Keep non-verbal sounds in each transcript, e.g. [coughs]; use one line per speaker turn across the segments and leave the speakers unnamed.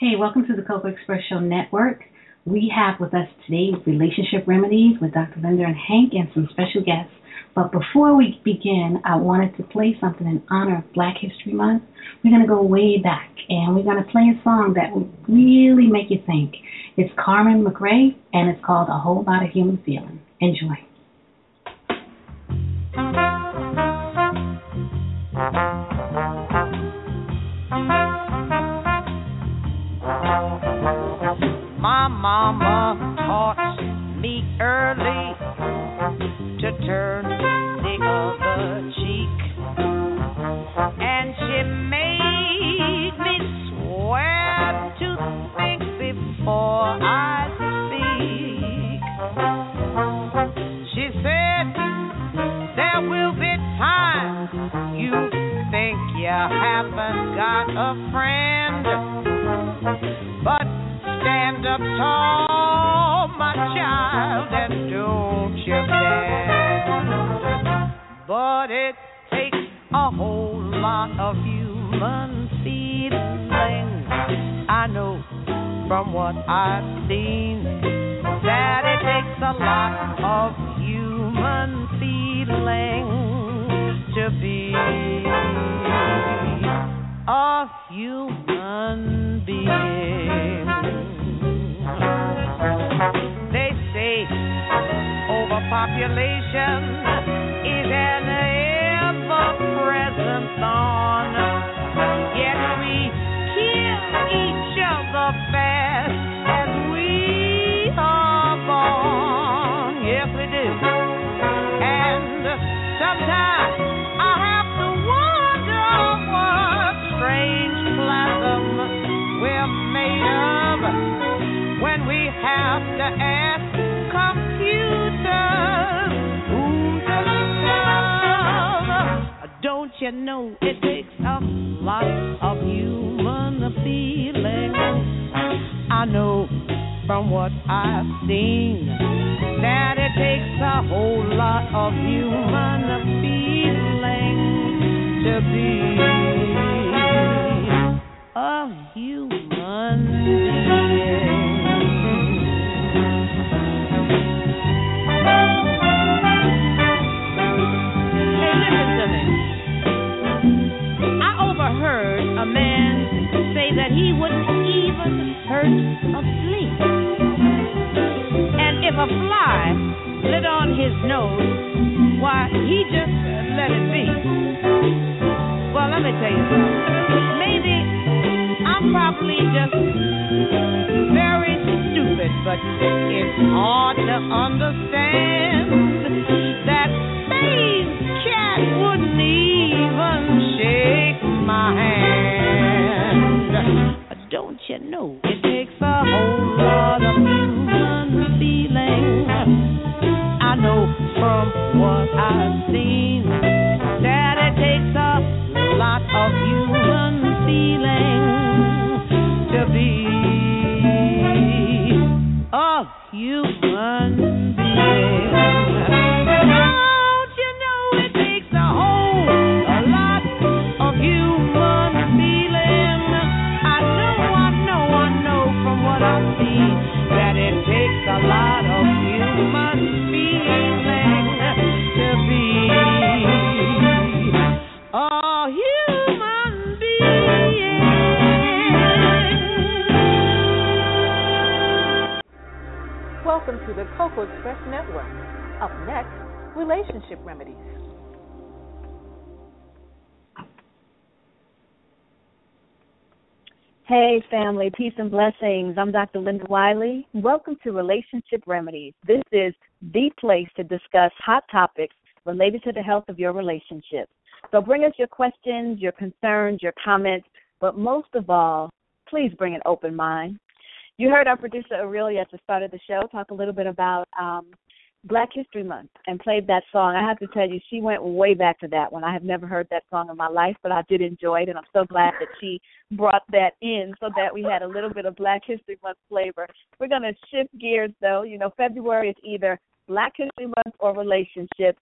Hey, welcome to the Cocoa Express Show Network. We have with us today Relationship Remedies with Dr. Linda and Hank and some special guests. But before we begin, I wanted to play something in honor of Black History Month. We're going to go way back and we're going to play a song that will really make you think. It's Carmen McRae and it's called A Whole Lot of Human Feeling. Enjoy.
Peace and blessings. I'm Dr. Linda Wiley. Welcome to Relationship Remedies. This is the place to discuss hot topics related to the health of your relationship. So bring us your questions, your concerns, your comments, but most of all, please bring an open mind. You heard our producer Aurelia at the start of the show talk a little bit about um, Black History Month and played that song. I have to tell you, she went way back to that one. I have never heard that song in my life, but I did enjoy it, and I'm so glad that she brought that in so that we had a little bit of Black History Month flavor. We're going to shift gears, though. You know, February is either Black History Month or relationships.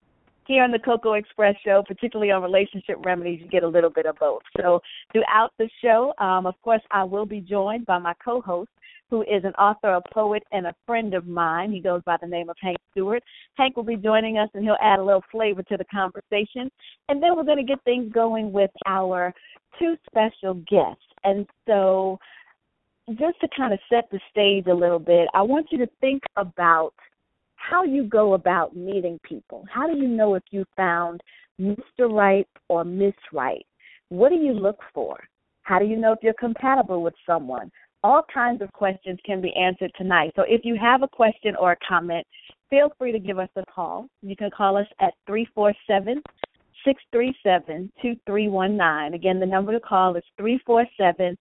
Here on the Cocoa Express show, particularly on relationship remedies, you get a little bit of both. So throughout the show, um, of course, I will be joined by my co-host, who is an author, a poet, and a friend of mine. He goes by the name of Hank Stewart. Hank will be joining us, and he'll add a little flavor to the conversation. And then we're going to get things going with our two special guests. And so, just to kind of set the stage a little bit, I want you to think about how you go about meeting people. How do you know if you found Mr. Right or Miss Right? What do you look for? How do you know if you're compatible with someone? All kinds of questions can be answered tonight. So if you have a question or a comment, feel free to give us a call. You can call us at 347 637 2319. Again, the number to call is 347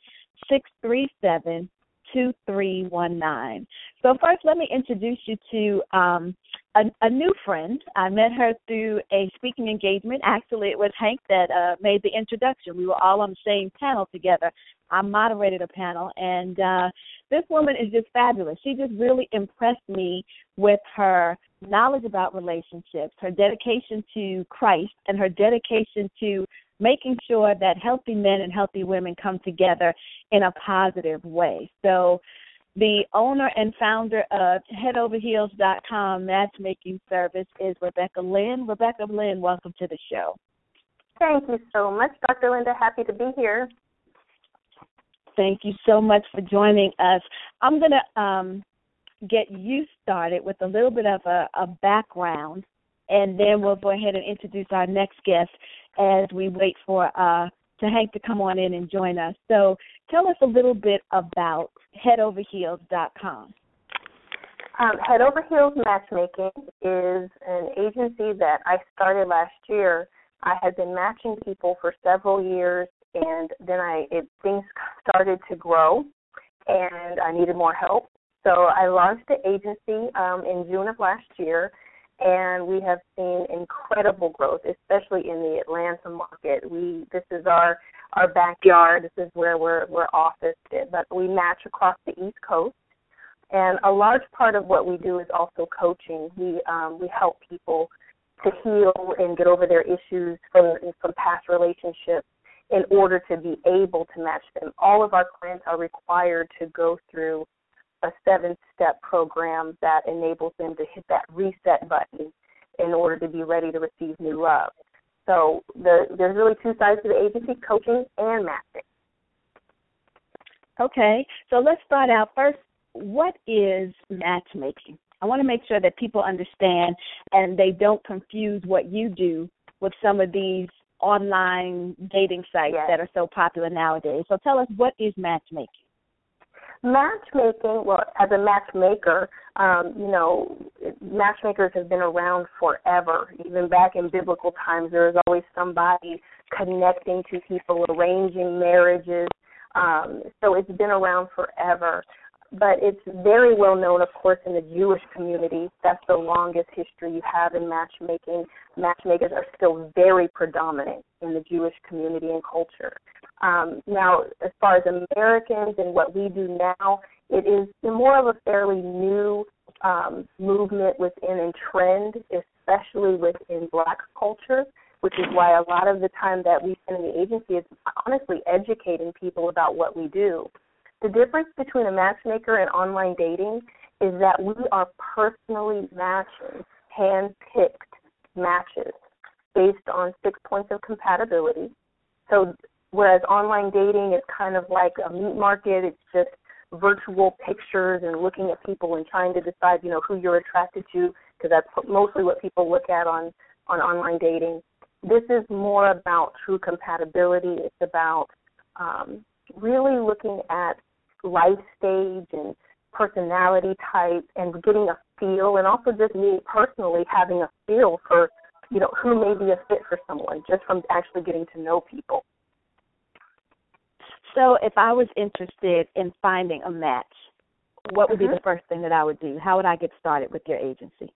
637 2319. So, first, let me introduce you to um, a, a, new friend. I met her through a speaking engagement. Actually, it was Hank that uh, made the introduction. We were all on the same panel together. I moderated a panel, and uh, this woman is just fabulous. She just really impressed me with her knowledge about relationships, her dedication to Christ, and her dedication to making sure that healthy men and healthy women come together in a positive way. So, the owner and founder of HeadOverHeels.com matchmaking service is Rebecca Lynn. Rebecca Lynn, welcome to the show.
Thank you so much, Dr. Linda. Happy to be here.
Thank you so much for joining us. I'm going to um, get you started with a little bit of a, a background, and then we'll go ahead and introduce our next guest as we wait for uh, to Hank to come on in and join us. So tell us a little bit about HeadOverHeels.com.
Um, Head Over Heels Matchmaking is an agency that I started last year. I had been matching people for several years and then I it things started to grow, and I needed more help. So I launched the agency um, in June of last year, and we have seen incredible growth, especially in the Atlanta market. We this is our our backyard. This is where we're we're officed, but we match across the East Coast. And a large part of what we do is also coaching. We um, we help people to heal and get over their issues from from past relationships in order to be able to match them. All of our clients are required to go through a seven step program that enables them to hit that reset button in order to be ready to receive new love. So the, there's really two sides to the agency coaching and matching.
Okay, so let's start out first. What is matchmaking? I want to make sure that people understand and they don't confuse what you do with some of these online dating sites yes. that are so popular nowadays. So tell us what is matchmaking?
Matchmaking, well, as a matchmaker, um, you know, matchmakers have been around forever. Even back in biblical times, there was always somebody connecting to people, arranging marriages. Um, so it's been around forever but it's very well known, of course, in the Jewish community. That's the longest history you have in matchmaking. Matchmakers are still very predominant in the Jewish community and culture. Um, now, as far as Americans and what we do now, it is more of a fairly new um, movement within and trend, especially within Black culture, which is why a lot of the time that we spend in the agency is honestly educating people about what we do. The difference between a matchmaker and online dating is that we are personally matching hand-picked matches based on six points of compatibility. So whereas online dating is kind of like a meat market, it's just virtual pictures and looking at people and trying to decide, you know, who you're attracted to, because that's mostly what people look at on on online dating. This is more about true compatibility. It's about um, really looking at life stage and personality type and getting a feel, and also just me personally having a feel for, you know, who may be a fit for someone just from actually getting to know people.
So, if I was interested in finding a match, what would mm-hmm. be the first thing that I would do? How would I get started with your agency?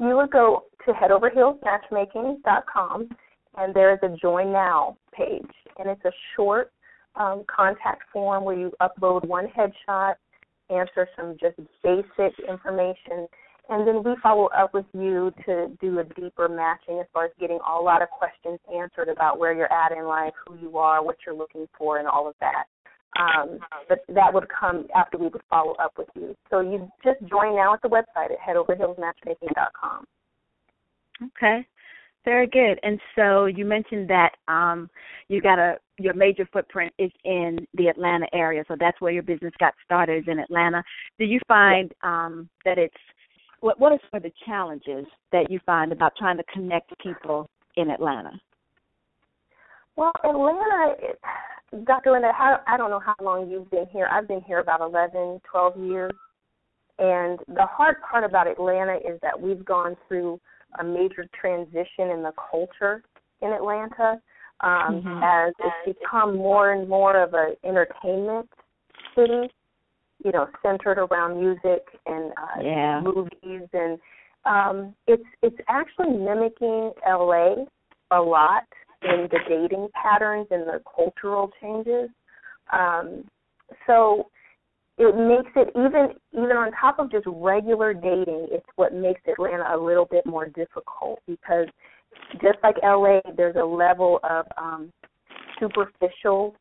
You would go to headoverheelsmatchmaking.com, and there is a Join Now page, and it's a short um, contact form where you upload one headshot, answer some just basic information, and then we follow up with you to do a deeper matching as far as getting a lot of questions answered about where you're at in life, who you are, what you're looking for, and all of that. Um, but that would come after we would follow up with you. So you just join now at the website at headoverheelsmatchmaking.com.
Okay. Very good. And so you mentioned that um, you got a your major footprint is in the Atlanta area, so that's where your business got started is in Atlanta. Do you find um, that it's what what are some of the challenges that you find about trying to connect people in Atlanta?
Well, Atlanta, Dr. Linda, how, I don't know how long you've been here. I've been here about 11, 12 years. And the hard part about Atlanta is that we've gone through a major transition in the culture in Atlanta um, mm-hmm. as it's become more and more of an entertainment city, you know, centered around music and uh,
yeah.
movies, and um, it's it's actually mimicking LA a lot in the dating patterns and the cultural changes. Um, so it makes it even even on top of just regular dating, it's what makes Atlanta a little bit more difficult because just like LA, there's a level of um, superficial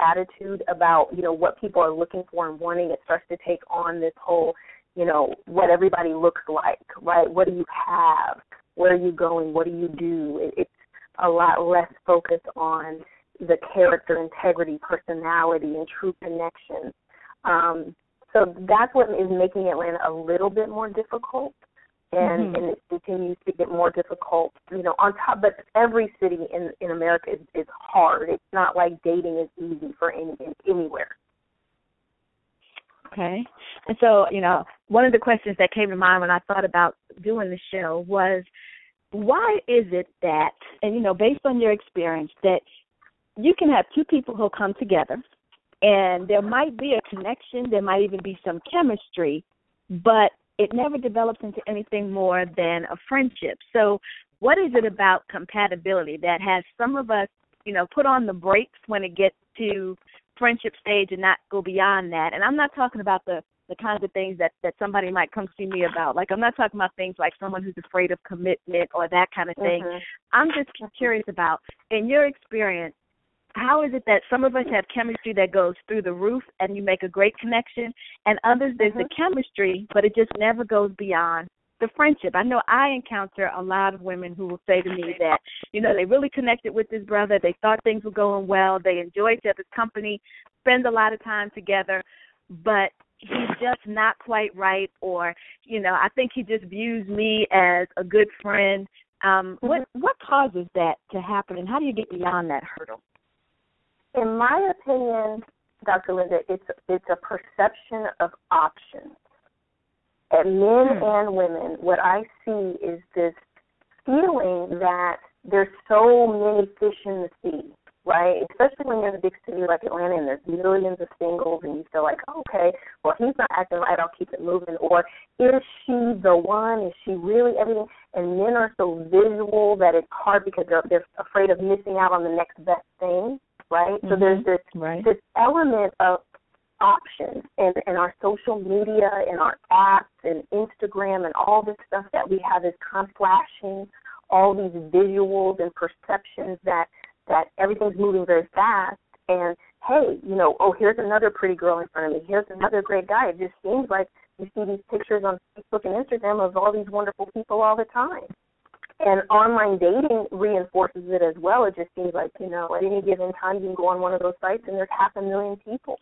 attitude about you know what people are looking for and wanting. It starts to take on this whole you know what everybody looks like, right? What do you have? Where are you going? What do you do? It, it's a lot less focused on the character, integrity, personality, and true connections. Um, so that's what is making Atlanta a little bit more difficult, and mm-hmm. and it continues to get more difficult. You know, on top, but every city in in America is, is hard. It's not like dating is easy for any anywhere.
Okay. And so, you know, one of the questions that came to mind when I thought about doing the show was why is it that, and you know, based on your experience, that you can have two people who come together and there might be a connection, there might even be some chemistry, but it never develops into anything more than a friendship. So, what is it about compatibility that has some of us, you know, put on the brakes when it gets to friendship stage and not go beyond that? And I'm not talking about the the kinds of things that that somebody might come see me about. Like I'm not talking about things like someone who's afraid of commitment or that kind of thing. Mm-hmm. I'm just curious about in your experience how is it that some of us have chemistry that goes through the roof and you make a great connection and others there's mm-hmm. the chemistry but it just never goes beyond the friendship. I know I encounter a lot of women who will say to me that, you know, they really connected with this brother, they thought things were going well, they enjoy each other's company, spend a lot of time together, but he's just not quite right or, you know, I think he just views me as a good friend. Um, mm-hmm. what what causes that to happen and how do you get beyond that hurdle?
In my opinion, Dr. Linda, it's it's a perception of options. And men hmm. and women, what I see is this feeling that there's so many fish in the sea, right? Especially when you're in a big city like Atlanta and there's millions of singles and you feel like, okay, well he's not acting right, I'll keep it moving. Or is she the one? Is she really everything? And men are so visual that it's hard because they're they're afraid of missing out on the next best thing right? Mm-hmm. So there's this
right.
this element of options and, and our social media and our apps and Instagram and all this stuff that we have is kind of flashing all these visuals and perceptions that that everything's moving very fast and hey, you know, oh here's another pretty girl in front of me, here's another great guy. It just seems like you see these pictures on Facebook and Instagram of all these wonderful people all the time. And online dating reinforces it as well. It just seems like, you know, at any given time you can go on one of those sites and there's half a million people.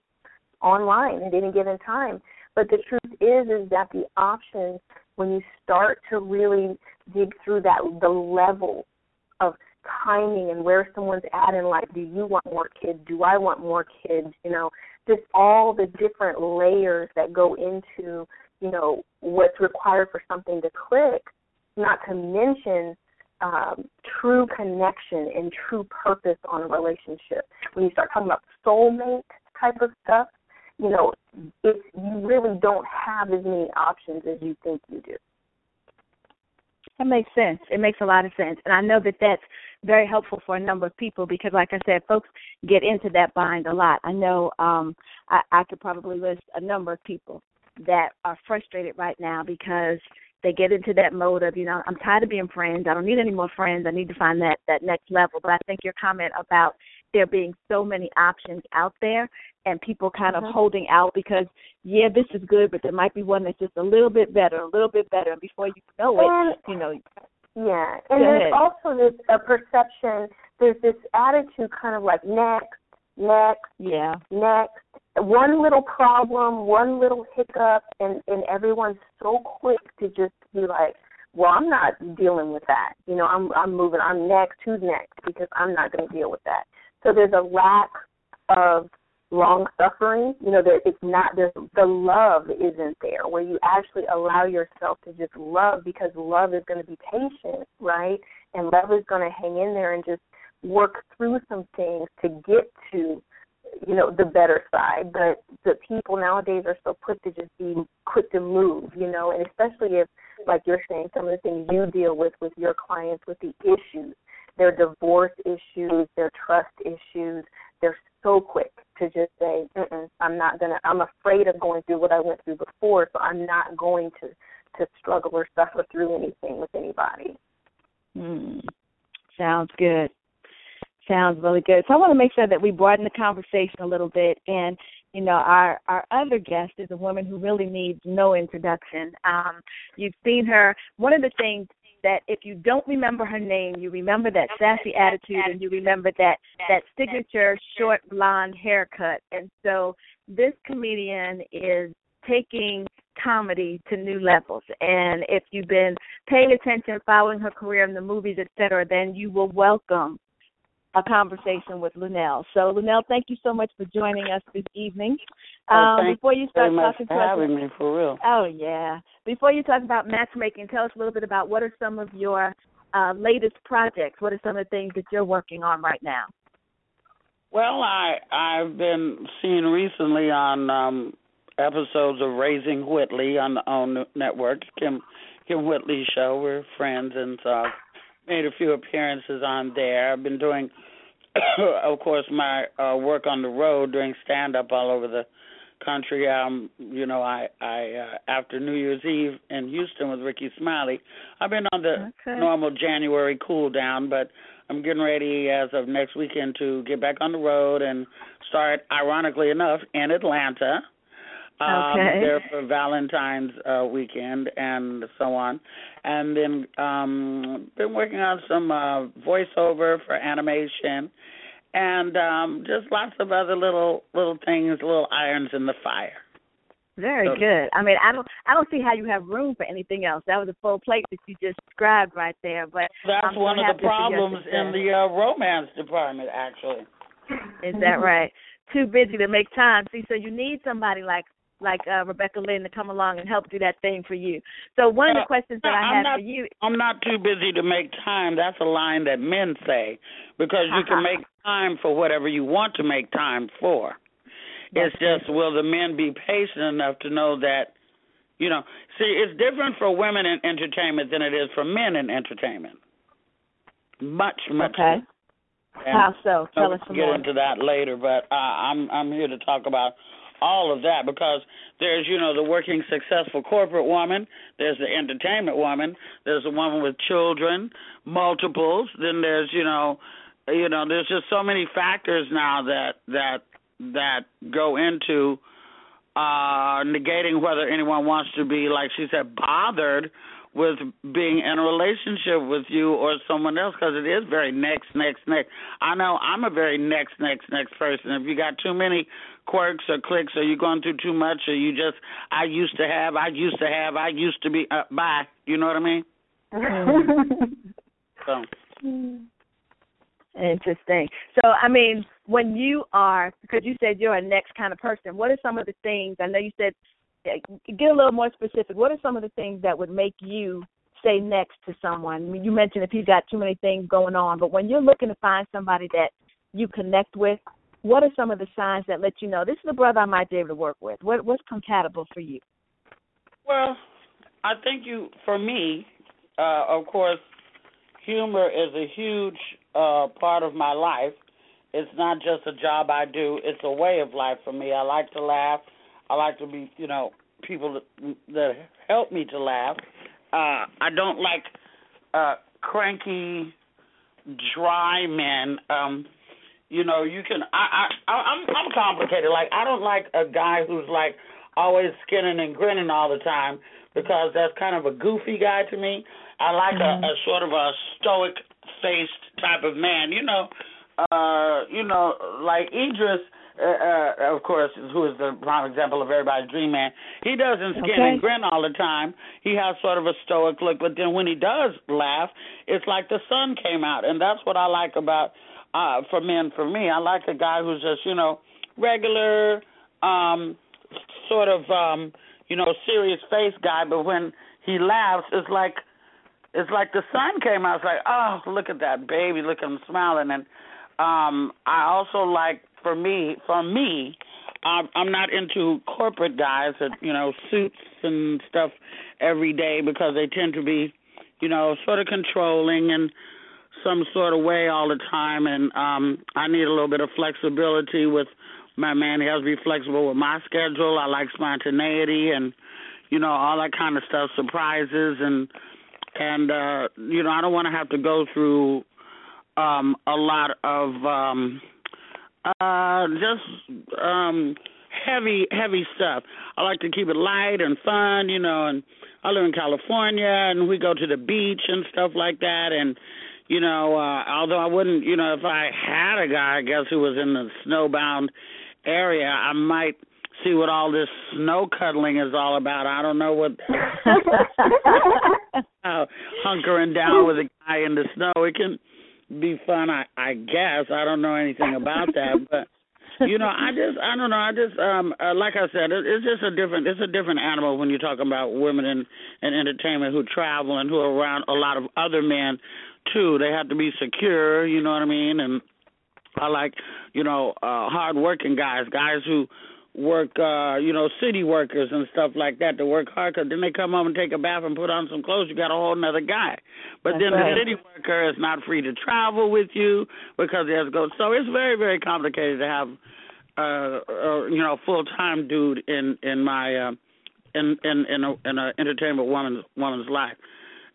online at any given time. But the truth is, is that the options, when you start to really dig through that, the level of timing and where someone's at in life. Do you want more kids? Do I want more kids? You know, just all the different layers that go into, you know, what's required for something to click, not to mention um, true connection and true purpose on a relationship. When you start talking about soulmate type of stuff, you know, it's you really don't have as many options as you think you do.
That makes sense. It makes a lot of sense. And I know that that's very helpful for a number of people because like I said, folks get into that bind a lot. I know um I, I could probably list a number of people that are frustrated right now because they get into that mode of, you know, I'm tired of being friends. I don't need any more friends. I need to find that that next level. But I think your comment about there being so many options out there and people kind of mm-hmm. holding out because yeah, this is good, but there might be one that's just a little bit better, a little bit better, and before you know it, you know.
Yeah, and there's also this a perception. There's this attitude, kind of like next, next,
yeah,
next. One little problem, one little hiccup, and and everyone's so quick to just be like, well, I'm not dealing with that. You know, I'm I'm moving. I'm next. Who's next? Because I'm not going to deal with that. So there's a lack of long suffering. You know, there it's not there's the love isn't there where you actually allow yourself to just love because love is going to be patient, right? And love is going to hang in there and just work through some things to get to you know the better side but the people nowadays are so quick to just be quick to move you know and especially if like you're saying some of the things you deal with with your clients with the issues their divorce issues their trust issues they're so quick to just say, I'm not gonna. I'm afraid of going through what I went through before, so I'm not going to to struggle or suffer through anything with anybody.
Mm. Sounds good. Sounds really good. So I want to make sure that we broaden the conversation a little bit and you know our our other guest is a woman who really needs no introduction um you've seen her one of the things that if you don't remember her name, you remember that sassy attitude and you remember that that signature short blonde haircut. And so this comedian is taking comedy to new levels. And if you've been paying attention, following her career in the movies, et cetera, then you will welcome a conversation with Luenell. So, Luenell, thank you so much for joining us this evening.
Oh, um,
before you start talking
to us, having me for real.
Oh yeah. Before you talk about matchmaking, tell us a little bit about what are some of your uh, latest projects. What are some of the things that you're working on right now?
Well, I I've been seeing recently on um episodes of Raising Whitley on the OWN network, Kym Kym Whitley show. We're friends, and so I've made a few appearances on there. I've been doing, [coughs] of course, my uh, work on the road, doing stand up all over the country. Um, you know, I I uh, after New Year's Eve in Houston with Rickey Smiley, I've been on the
okay.
normal January cool down, but I'm getting ready as of next weekend to get back on the road and start, ironically enough, in Atlanta.
Um,
okay. there for Valentine's uh, weekend and so on, and then um, been working on some uh, voiceover for animation, and um, just lots of other little little things, little irons in the fire.
Very so, good. I mean, I don't, I don't see how you have room for anything else. That was a full plate that you just described right there. But
that's
I'm
one of the problems in the uh, romance department, actually.
Is that right? Too busy to make time. See, so you need somebody like like uh, Rebecca Lynn to come along and help do that thing for you. So one of the questions that I
have
not, for you
I'm not too busy to make time. That's a line that men say because you can make time for whatever you want to make time for. It's just will the men be patient enough to know that you know, see it's different for women in entertainment than it is for men in entertainment. Much, much.
Okay. How so? Tell us
some get
more.
into that later, but uh, I'm I'm here to talk about all of that because there's you know the working successful corporate woman there's the entertainment woman there's a woman with children multiples then there's you know you know there's just so many factors now that that that go into uh negating whether anyone wants to be like she said bothered with being in a relationship with you or someone else because it is very next, next, next. I know I'm a very next, next, next person. If you got too many quirks or clicks? Are you going through too much? Or you just I used to have, I used to have, I used to be. Uh, bye. You know what I mean? so. [laughs]
Interesting. So, I mean, when you are, because you said you're a next kind of person, what are some of the things? I know you said, get a little more specific. What are some of the things that would make you say next to someone? I mean, you mentioned if you've got too many things going on, but when you're looking to find somebody that you connect with, what are some of the signs that let you know this is a brother I might be able to work with? What what's compatible for you?
Well, I think you, for me, uh, of course, humor is a huge uh, part of my life. It's not just a job I do; it's a way of life for me. I like to laugh. I like to be, you know, people that, that help me to laugh. Uh, I don't like uh, cranky, dry men. Um, you know, you can. I, I, I'm, I'm complicated. Like I don't like a guy who's like always skinning and grinning all the time because that's kind of a goofy guy to me. I like mm-hmm. a, a sort of a stoic faced type of man. You know, uh, you know, like Idris, uh, uh, of course, who is the prime example of everybody's dream man. He doesn't skin okay. and grin all the time. He has sort of a stoic look, but then when he does laugh, it's like the sun came out, and that's what I like about uh for men. For me, I like a guy who's just you know regular, um, sort of um, you know serious face guy, but when he laughs, it's like it's like the sun came out. It's like, oh, look at that baby, look at him smiling. And um I also like for me, for me, I'm, I'm not into corporate guys that you know suits and stuff every day because they tend to be, you know, sort of controlling and some sort of way all the time. And um I need a little bit of flexibility with my man. He has to be flexible with my schedule. I like spontaneity and you know all that kind of stuff, surprises and and uh you know I don't want to have to go through um a lot of um uh just um heavy heavy stuff. I like to keep it light and fun, you know, and I live in California and we go to the beach and stuff like that and you know, uh although I wouldn't, you know, if I had a guy I guess who was in the snowbound area, I might see what all this snow cuddling is all about. I don't know what [laughs] uh, hunkering down with a guy in the snow. It can be fun, I, I guess. I don't know anything about that, but you know, I just I don't know. I just um uh, like I said, it, it's just a different it's a different animal when you're talking about women in in entertainment who travel and who are around a lot of other men too. They have to be secure, you know what I mean? And I like, you know, uh hard working guys, guys who work, uh, you know, city workers and stuff like that to work hard. Cause then they come home and take a bath and put on some clothes. You got a whole another guy. But That's then right. the city worker is not free to travel with you because he has to go. So it's very, very complicated to have, uh, uh you know, full time dude in in my uh, in in in a in a entertainment woman's woman's life.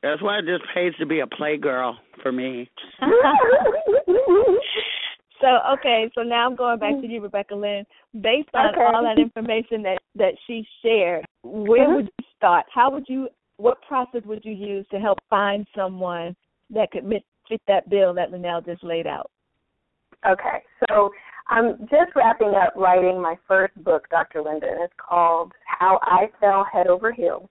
That's why it just pays to be a playgirl for me. [laughs]
So okay, so now I'm going back to you, Rebecca Lynn. Based on okay. all that information that that she shared, where mm-hmm. would you start? How would you? What process would you use to help find someone that could fit that bill that Luenell just laid out?
Okay, so I'm just wrapping up writing my first book, Dr. Linda, and it's called How I Fell Head Over Heels,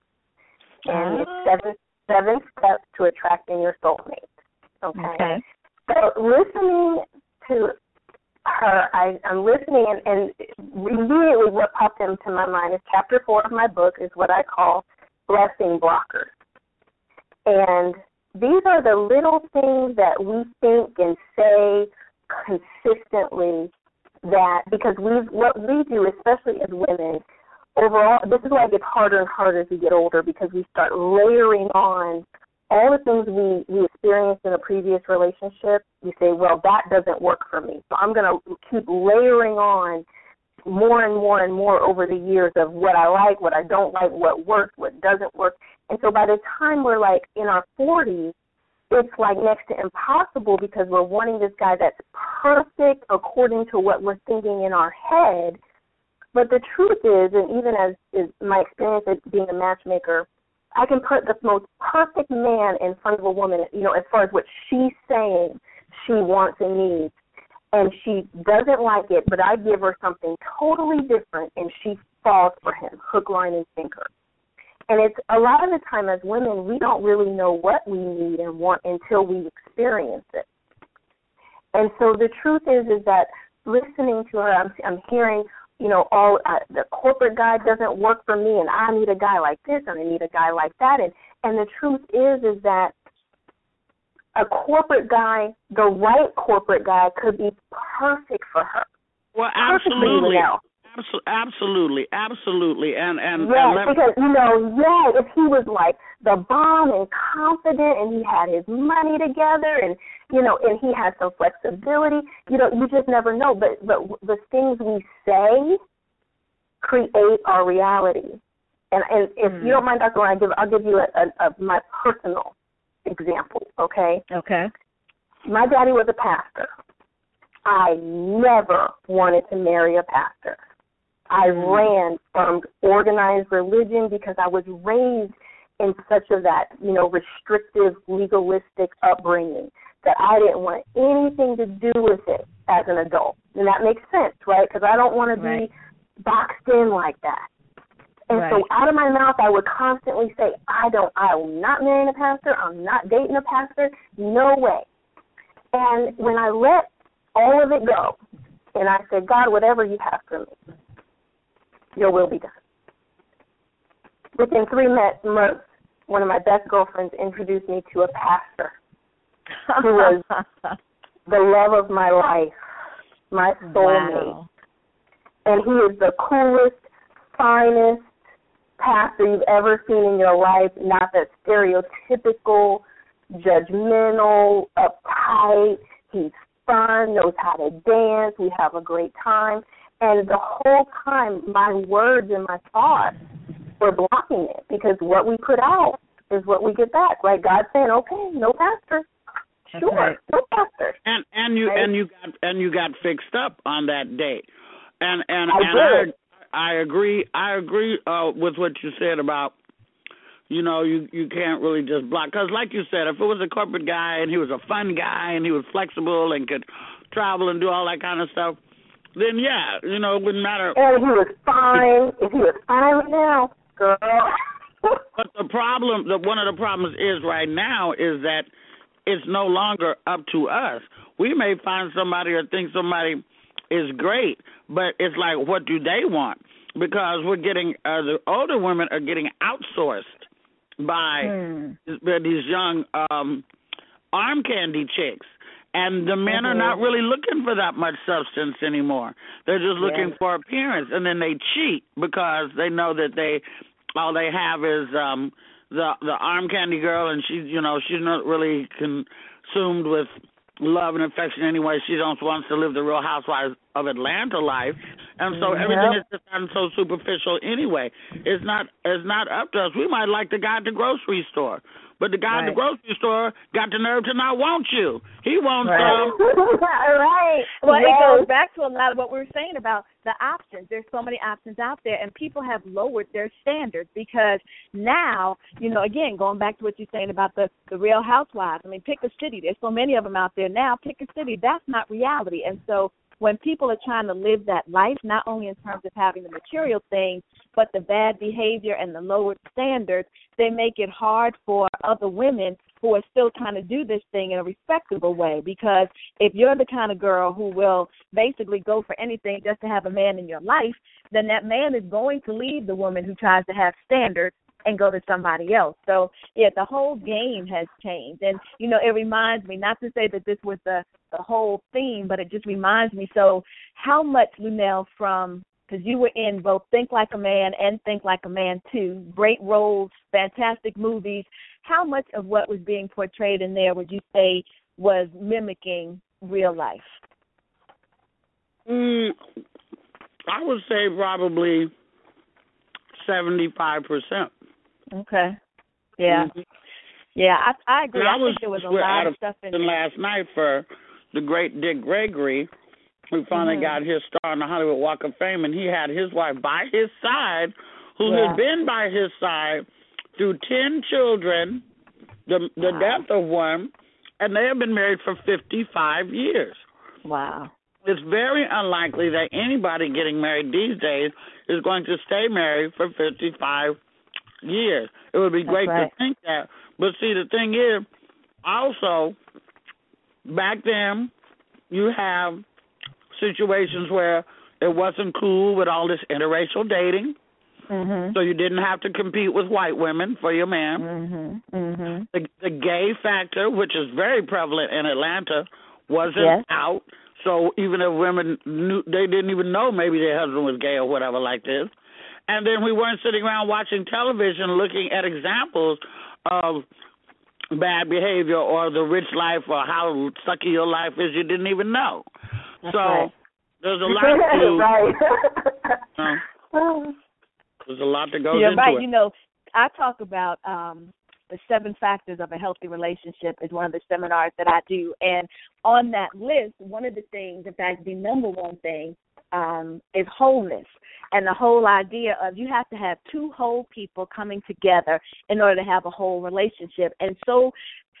and it's ah. seven seven steps to attracting your soulmate. Okay. okay. So listening to her, I, I'm listening, and, and immediately what popped into my mind is chapter four of my book is what I call blessing blockers. And these are the little things that we think and say consistently that because we what we do, especially as women, overall, this is why it gets harder and harder as we get older because we start layering on all the things we we experienced in a previous relationship, you say, well, that doesn't work for me. So I'm going to keep layering on more and more and more over the years of what I like, what I don't like, what works, what doesn't work. And so by the time we're like in our 40s, it's like next to impossible because we're wanting this guy that's perfect according to what we're thinking in our head. But the truth is, and even as is my experience as being a matchmaker, I can put the most perfect man in front of a woman, you know, as far as what she's saying she wants and needs. and she doesn't like it, but I give her something totally different and she falls for him, hook, line, and sinker. And it's a lot of the time as women, we don't really know what we need and want until we experience it. And so the truth is, is that listening to her, I'm, I'm hearing, you know, all uh, the corporate guy doesn't work for me, and I need a guy like this, and I need a guy like that, and and the truth is, is that a corporate guy, the right corporate guy, could be perfect for her.
Well, absolutely. Absolutely, absolutely, and and
yes,
and
because you know, yeah, if he was like the bomb and confident, and he had his money together, and you know, and he had some flexibility, you know, you just never know. But but the things we say create our reality. And and if mm. you don't mind, Dr. Ryan, I'll give I'll give you a, a, a my personal example, okay?
Okay.
My daddy was a pastor. I never wanted to marry a pastor. I mm. ran from organized religion because I was raised in such a that, you know, restrictive, legalistic upbringing that I didn't want anything to do with it as an adult. And that makes sense, right? Because I don't want to be boxed in like that. And right. so out of my mouth, I would constantly say, I don't, I will not marry a pastor. I'm not dating a pastor. No way. And when I let all of it go, and I said, God, whatever you have for me, your will be done. Within three months, one of my best girlfriends introduced me to a pastor who was [laughs] the love of my life, my soulmate. Wow. And he is the coolest, finest, pastor you've ever seen in your life, not that stereotypical, judgmental, uptight. He's fun, knows how to dance. We have a great time. And the whole time, my words and my thoughts were blocking it because what we put out is what we get back. Right? God saying, "Okay, no pastor." Sure, right. no pastor.
And and you right? and you got and you got fixed up on that day. And and
I
and
did.
I agree. I agree uh, with what you said about you know you you can't really just block because like you said if it was a corporate guy and he was a fun guy and he was flexible and could travel and do all that kind of stuff then yeah you know it wouldn't matter
and he was fine if he was fine right now girl
but the problem the one of the problems is right now is that it's no longer up to us we may find somebody or think somebody is great, but it's like, what do they want? Because we're getting uh, the older women are getting outsourced by
mm.
these young um arm candy chicks. And the men mm-hmm. are not really looking for that much substance anymore. They're just looking
yes.
for appearance, and then they cheat because they know that they all they have is um the the arm candy girl, and she's you know she's not really consumed with love and affection anyway. She just wants to live the Real Housewives of Atlanta life, and so
yep.
everything is just gotten so superficial anyway. It's not it's not up to us. We might like the guy at the grocery store. But the guy
right.
at the grocery store got the nerve to not want you. He wants
right.
Um, some. [laughs]
right.
Well,
yes.
it goes back to a lot of what we were saying about the options. There's so many options out there, and people have lowered their standards because now, you know, again, going back to what you're saying about the the Real Housewives. I mean, pick a city. There's so many of them out there now. Pick a city. That's not reality, and so when people are trying to live that life, not only in terms of having the material things, but the bad behavior and the lowered standards, they make it hard for other women who are still trying to do this thing in a respectable way. Because if you're the kind of girl who will basically go for anything just to have a man in your life, then that man is going to leave the woman who tries to have standards and go to somebody else. So yeah, the whole game has changed. And you know, it reminds me not to say that this was the the whole theme, but it just reminds me so how much Luenell from because you were in both Think Like a Man and Think Like a Man Too. Great roles, fantastic movies. How much of what was being portrayed in there would you say was mimicking real life?
Mm, I would say probably seventy-five percent.
Okay. Yeah.
Mm-hmm.
Yeah, I I agree.
I,
I
was
think there was a
lot
of stuff in there.
last night for the great Dick Gregory, who finally
mm-hmm.
got his star on the Hollywood Walk of Fame, and he had his wife by his side, who
Yeah.
had been by his side through ten children, the the
Wow.
death of one, and they have been married for fifty five years.
Wow.
it's very unlikely that anybody getting married these days is going to stay married for 55 years. It would be great
right.
to think that. But see, the thing is, also, back then, you have situations where it wasn't cool with all this interracial dating.
Mhm.
So you didn't have to compete with white women for your man.
Mhm. Mhm.
The, the gay factor, which is very prevalent in Atlanta, wasn't
Yes.
out. So even if women knew, they didn't even know maybe their husband was gay or whatever like this. And then we weren't sitting around watching television looking at examples of bad behavior or the rich life or how sucky your life is you didn't even know.
That's
so
right.
there's a [laughs] lot to
right.
uh, there's a lot that goes
You're
into
right.
it.
You know, I talk about um the seven factors of a healthy relationship is one of the seminars that I do. And on that list, one of the things, in fact, the number one thing, um, is wholeness. And the whole idea of you have to have two whole people coming together in order to have a whole relationship. And so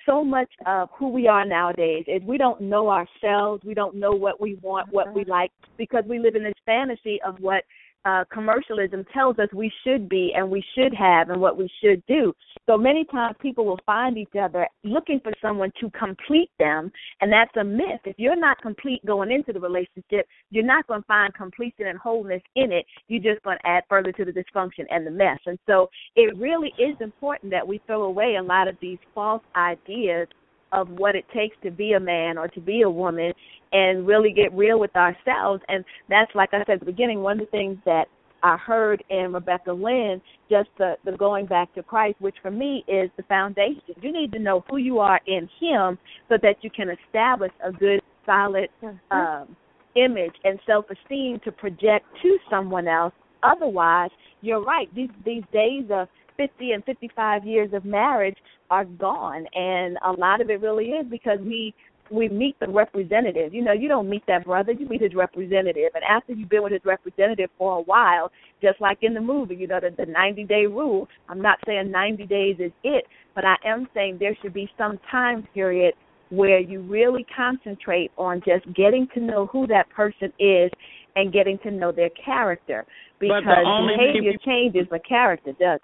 so much of who we are nowadays is we don't know ourselves, we don't know what we want, what we uh-huh. like, because we live in this fantasy of what uh, commercialism tells us we should be and we should have and what we should do. So many times people will find each other looking for someone to complete them, and that's a myth. If you're not complete going into the relationship, you're not going to find completion and wholeness in it. You're just going to add further to the dysfunction and the mess. And so it really is important that we throw away a lot of these false ideas of what it takes to be a man or to be a woman and really get real with ourselves. And that's, like I said at the beginning, one of the things that I heard in Rebecca Lynn, just the, the going back to Christ, which for me is the foundation. You need to know who you are in Him so that you can establish a good, solid um, image and self esteem to project to someone else. Otherwise, you're right. These these days of 50 and 55 years of marriage are gone, and a lot of it really is because we we meet the representative. You know, you don't meet that brother, you meet his representative. And after you've been with his representative for a while, just like in the movie, you know, the, the 90 day rule, I'm not saying 90 days is it, but I am saying there should be some time period where you really concentrate on just getting to know who that person is and getting to know their character. Because behavior
people-
changes, but character does.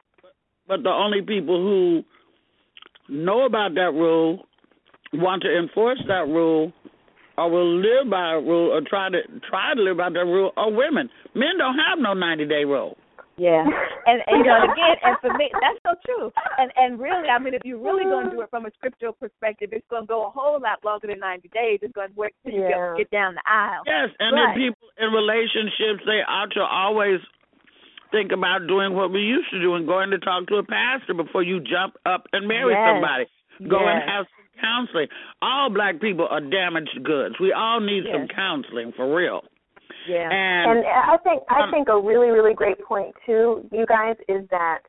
But the only people who know about that rule, want to enforce that rule, or will live by a rule, or try to try to live by that rule, are women. Men don't have no ninety day rule.
Yeah, [laughs] and, and you know, again, and for me, that's so true. And and really, I mean, if you're really going to do it from a scriptural perspective, it's going to go a whole lot longer than 90 days. It's going to work till you
Yeah.
get, get down the aisle.
Yes, and
Right.
then people in relationships they ought to always think about doing what we used to do and going to talk to a pastor before you jump up and marry
Yes.
somebody. Go and have some counseling. All black people are damaged goods. We all need some counseling for real.
Yeah.
And,
And I think I
Um,
think a really really great point too, you guys, is that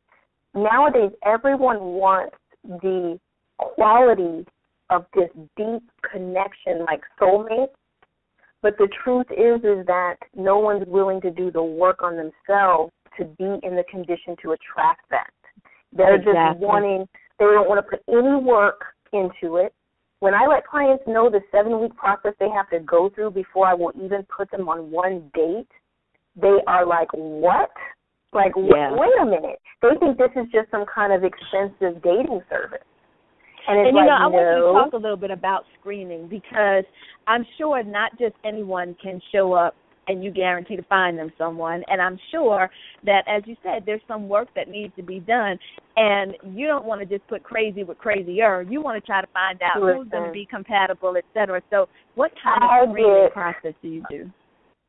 nowadays everyone wants the quality of this deep connection, like soulmate. But the truth is, is that no one's willing to do the work on themselves to be in the condition to attract that. They're just wanting. They don't want to put any work into it. When I let clients know the seven week process they have to go through before I will even put them on one date, they are like, "What? Like,
Yeah.
wait a minute." They think this is just some kind of expensive dating service. And
And you
like,
know, I want you to talk a little bit about screening because I'm sure not just anyone can show up and you guarantee to find them someone. And I'm sure that, as you said, there's some work that needs to be done. And you don't want to just put crazy with crazier. You want to try to find out who's going to be compatible, et cetera. So, what kind
I
of screening
get-
process do you do?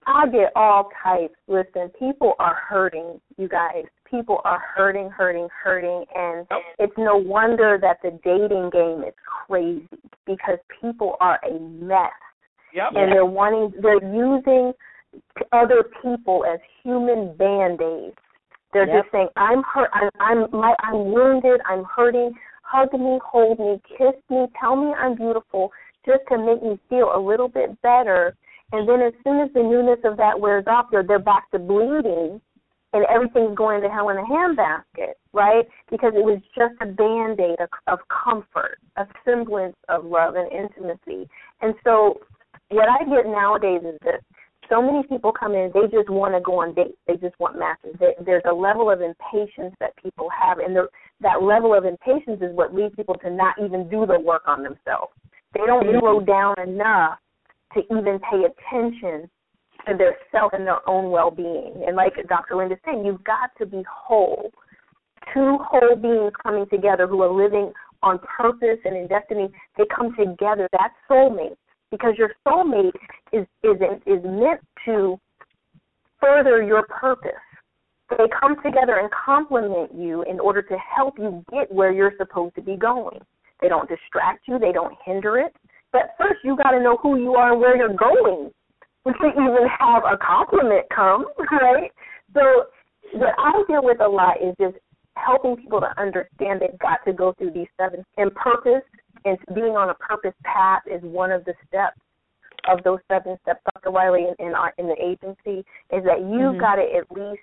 I get all types. Listen, people are hurting, you guys. People are hurting, hurting, hurting, and it's no wonder that the dating game is crazy because people are a mess,
yep.
and they're wanting, they're using other people as human band aids. They're
Yep.
just saying, "I'm hurt. I'm, I'm, my, I'm wounded. I'm hurting. Hug me, hold me, kiss me, tell me I'm beautiful, just to make me feel a little bit better." And then as soon as the newness of that wears off, they're they're back to bleeding, and everything's going to hell in a handbasket, right? Because it was just a band aid of, of comfort, a semblance of love and intimacy. And so what I get nowadays is this. So many people come in, they just want to go on dates. They just want matches. There's a level of impatience that people have, and that level of impatience is what leads people to not even do the work on themselves. They don't mm-hmm. slow down enough to even pay attention to their self and their own well-being. And like Dr. Linda said, you've got to be whole. Two whole beings coming together who are living on purpose and in destiny, they come together. That's soulmate because your soulmate is is is meant to further your purpose. They come together and complement you in order to help you get where you're supposed to be going. They don't distract you, they don't hinder it. But first, you got to know who you are and where you're going [laughs] can even have a compliment come, [laughs] right? So what I deal with a lot is just helping people to understand they've got to go through these seven and purpose and being on a purpose path is one of the steps of those seven steps, Dr. Wiley, in, in our in the agency, is that you've mm-hmm. got to at least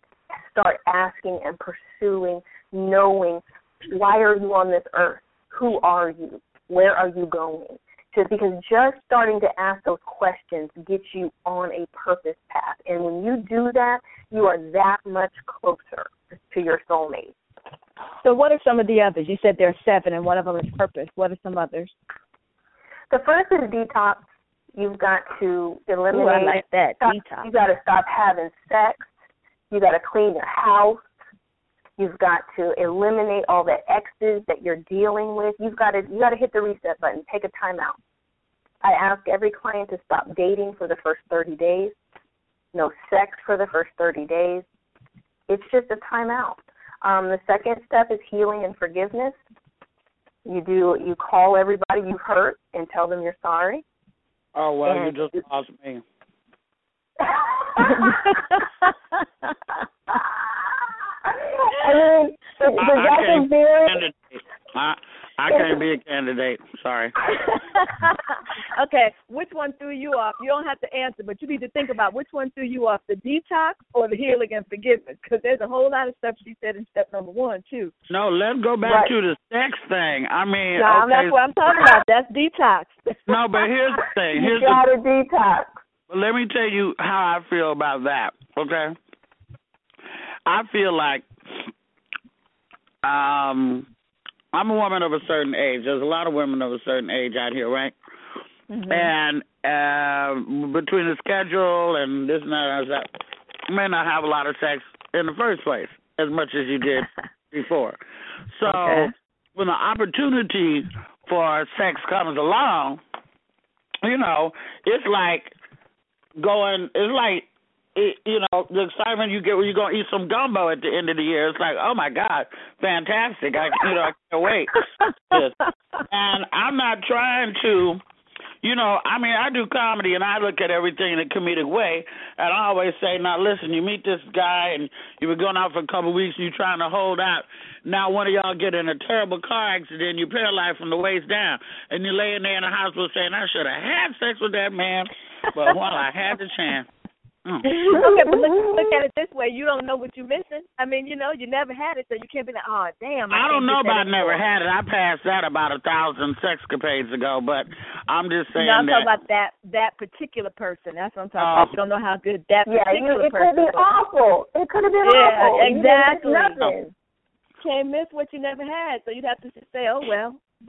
start asking and pursuing, knowing why are you on this earth? Who are you? Where are you going? Just because just starting to ask those questions gets you on a purpose path. And when you do that, you are that much closer to your soulmate.
So, what are some of the others? You said there are seven, and one of them is purpose. What are some others?
The first is detox. You've got to eliminate. Ooh,
I like that
stop,
detox.
You got to stop having sex. You got to clean your house. You've got to eliminate all the X's that you're dealing with. You've got to you got to hit the reset button. Take a timeout. I ask every client to stop dating for the first 30 days. No sex for the first 30 days. It's just a timeout. Um, the second step is healing and forgiveness. You do you call everybody you hurt and tell them you're sorry.
Oh well, and you just lost me. [laughs]
I mean, but, but I, that's
I
a very.
I, I [laughs] can't be a candidate. Sorry. [laughs]
okay, which one threw you off? You don't have to answer, but you need to think about which one threw you off: the detox or the healing and forgiveness. Because there's a whole lot of stuff she said in step number one too.
No, let's go back right. to the sex thing. I mean,
no,
okay.
that's what I'm talking about. That's detox. [laughs]
no, but here's the thing.
Here's
you
got
the,
a detox.
Well, let me tell you how I feel about that. Okay. I feel like um I'm a woman of a certain age. There's a lot of women of a certain age out here, right? Mm-hmm. And uh, between the schedule and this and that, and that, you may not have a lot of sex in the first place as much as you did [laughs] before. So
okay.
when the opportunity for sex comes along, you know, it's like going. It's like it, you know, the excitement you get when you're gonna eat some gumbo at the end of the year. It's like, oh my god, fantastic! I you know I can't wait. And I'm not trying to, you know, I mean I do comedy and I look at everything in a comedic way, and I always say, now listen, you meet this guy and you've been going out for a couple of weeks and you're trying to hold out. Now one of y'all get in a terrible car accident, you're paralyzed from the waist down, and you're laying there in the hospital saying, I should have had sex with that man, but while I had the chance.
Mm. [laughs] okay, but look, look at [laughs] it this way: you don't know what you're missing. I mean, you know, you never had it, so you can't be like, "Oh, damn."
I,
I
don't know about never had it. I passed that about a thousand sexcapades ago, but I'm just saying.
No, I'm
that,
talking about that that particular person. That's what I'm talking uh, about. You don't know how good that
yeah,
particular
it
person.
Yeah, it could be awful. It could have been
yeah,
awful.
Yeah, exactly.
Nothing.
Can't miss what you never had, so you'd have to just say, "Oh well." [laughs]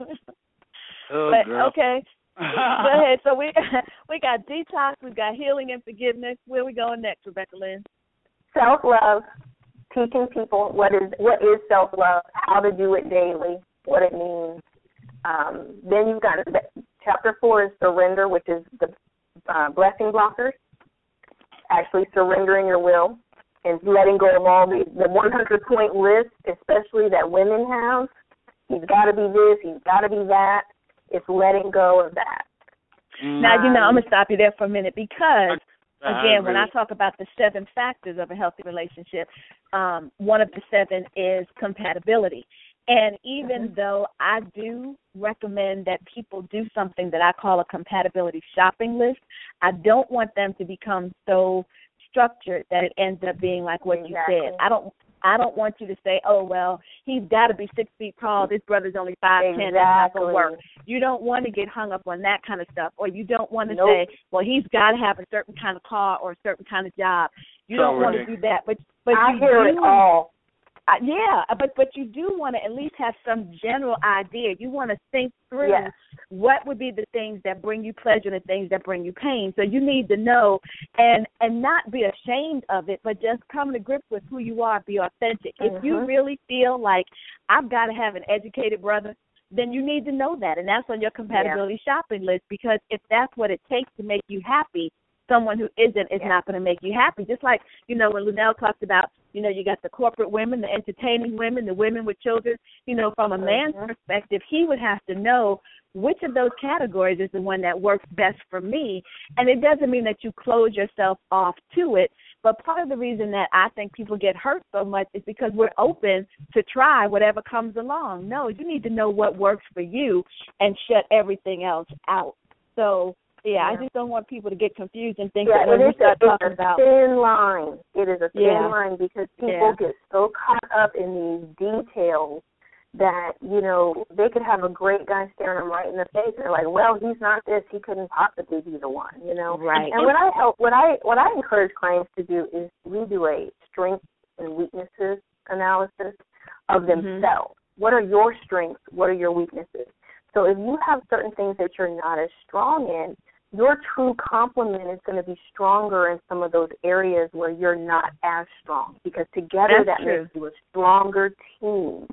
oh,
but
girl.
okay, Go ahead. [laughs] So we [laughs] we got detox, we've got healing and forgiveness. Where are we going next, Rebecca Lynn?
Self love, teaching people what is what is self love, how to do it daily, what it means. Um, then you've got chapter four is surrender, which is the uh, blessing blockers. Actually, surrendering your will and letting go of all the the 100 point list, especially that women have. He's got to be this. He's got to be that it's letting go of that.
Now, you know, I'm going to stop you there for a minute because, again, when I talk about the seven factors of a healthy relationship, um, one of the seven is compatibility. And even mm-hmm. though I do recommend that people do something that I call a compatibility shopping list, I don't want them to become so structured that it ends up being like what
exactly.
you said. I don't I don't want you to say, "Oh well, he's got to be six feet tall. This brother's only five
exactly.
ten. That's not gonna work." You don't want to get hung up on that kind of stuff, or you don't want to
nope.
say, "Well, he's got to have a certain kind of car or a certain kind of job." You
So
don't want to do that, but but
I
you
hear
do
it all.
Uh, yeah, but but you do want to at least have some general idea. You want to think through
Yes.
what would be the things that bring you pleasure and the things that bring you pain. So you need to know and and not be ashamed of it, but just come to grips with who you are. Be authentic. If you
Mhm.
really feel like I've got to have an educated brother, then you need to know that, and that's on your compatibility shopping list. Because if that's what it takes to make you happy, someone who isn't is
Yeah.
not going to make you happy. Just like you know when Luenell talked about, you know, you got the corporate women, the entertaining women, the women with children. You know, from a man's
Mhm.
perspective, he would have to know which of those categories is the one that works best for me. And it doesn't mean that you close yourself off to it. But part of the reason that I think people get hurt so much is because we're open to try whatever comes along. No, you need to know what works for you and shut everything else out. So yeah, I just don't want people to get confused and think
Yeah,
that when we
is a, it's
talking
a
about
thin line. It is a thin
Yeah.
line because people
Yeah.
get so caught up in these details that you know they could have a great guy staring them right in the face and they're like, well, he's not this. He couldn't possibly be the one. You know.
Right.
And what I help, what I what I encourage clients to do is we do a strengths and weaknesses analysis of
Mhm.
themselves. What are your strengths? What are your weaknesses? So if you have certain things that you're not as strong in, your true complement is going to be stronger in some of those areas where you're not as strong because together
That's
that
true.
makes you a stronger team.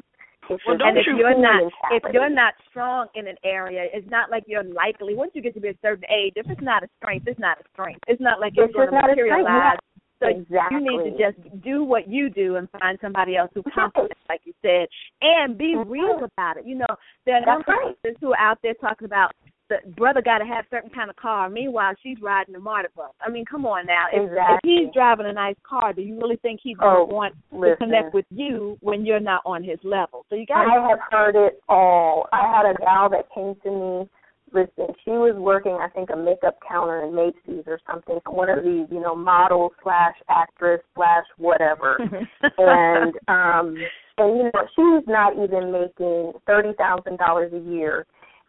It's
Well, don't
and if
you-
you're not if you're not strong in an area, it's not like you're likely once you get to be a certain age, if it's not a strength, it's not a strength. It's not like it's,
It's
going to
not a strength. You
materialize. So
exactly.
you need to just do what you do and find somebody else who complements, like you said, and be real mm-hmm. about it. You know, there are
right.
sisters who are out there talking about the brother got to have certain kind of car. Meanwhile, she's riding a MARTA bus. I mean, come on now. If, if he's driving a nice car, do you really think he's going
Oh,
to want to connect with you when you're not on his level? So you got
I have heard it all. I had a gal that came to me. Listen, she was working, I think, a makeup counter in Macy's or something. One of these, you know, model slash actress slash whatever. [laughs] and um, and you know, she's not even making thirty thousand dollars a year,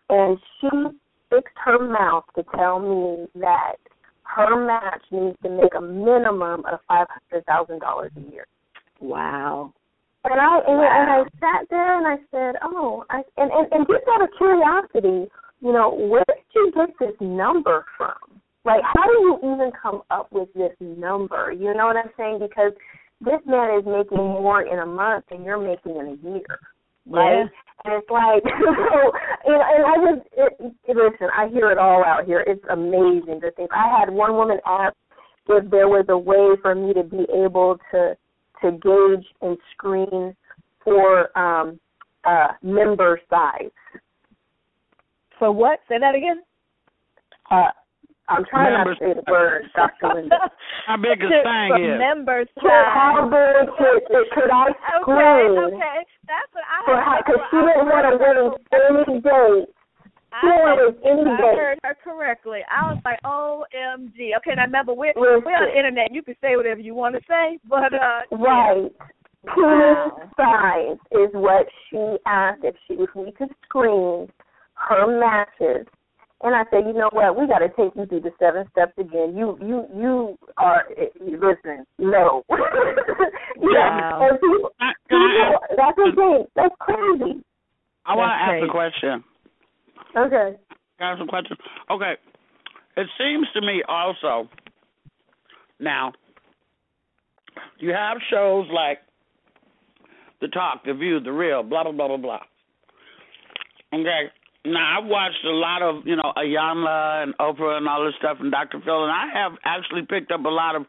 and she fixed her mouth to tell me that her match needs to make a minimum of five hundred thousand dollars a year.
Wow.
And I and,
Wow.
and I sat there and I said, "Oh, I and, and and just out of curiosity, you know, where did you get this number from? Like, how do you even come up with this number? You know what I'm saying? Because this man is making more in a month than you're making in a year, right?
Yeah.
And it's like, [laughs] so, and, and I just it, it, listen. I hear it all out here. It's amazing to think. I had one woman ask if there was a way for me to be able to to gauge and screen for um, uh, member size.
For what? Say that again.
Uh, I'm trying
Member
not to say the word, Dr. [laughs] Linda.
How big a
To-
thing
for
is?
member
So how
size.
big could, could I
Okay, okay. That's what I
for how? Because she didn't want to wait any dates.
I,
She didn't want to wait
I
dates.
heard her correctly. I was like, OMG. Okay, now remember we're we're on the internet. You can say whatever you want to say, but uh
Right. Penis
Wow.
size is what she asked if she if we could screen her matches. And I said, you know what? We got to take you through the seven steps again. You you you are you listen. No. [laughs] yeah.
Wow.
People,
I- can I
people, that's the thing. That's crazy.
I want to ask a question.
Okay.
Can I ask a question? Okay. It seems to me also now you have shows like The Talk, The View, The Real, blah blah blah blah blah. Okay. Now I've watched a lot of, you know, Iyanla and Oprah and all this stuff and Dr. Phil and I have actually picked up a lot of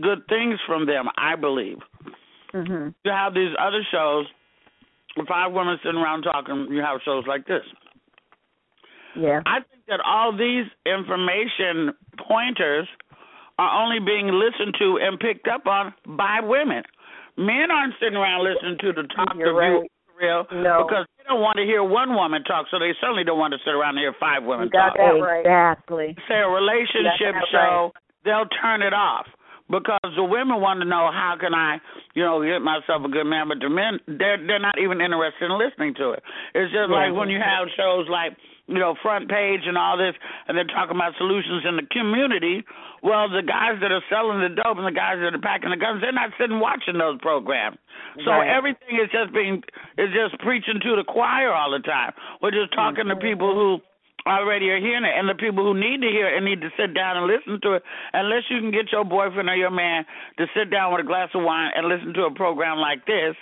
good things from them, I believe.
mhm.
You have these other shows, five women sitting around talking, you have shows like this.
Yeah.
I think that all these information pointers are only being listened to and picked up on by women. Men aren't sitting around listening to the talk
You're
the view
right.
real
No.
because they don't want to hear one woman talk, so they certainly don't want to sit around and hear five women
You got
talk.
that right.
Exactly.
Say a relationship
That's
show, they'll turn it off. because the women want to know how can I, you know, get myself a good man, but the men they're they're not even interested in listening to it. It's just yeah. like when you have shows like you know, front page and all this, and they're talking about solutions in the community. Well, the guys that are selling the dope and the guys that are packing the guns, they're not sitting watching those programs. So right. everything is just being is just preaching to the choir all the time. We're just talking mm-hmm. to people who already are hearing it, and the people who need to hear it and need to sit down and listen to it. Unless you can get your boyfriend or your man to sit down with a glass of wine and listen to a program like this,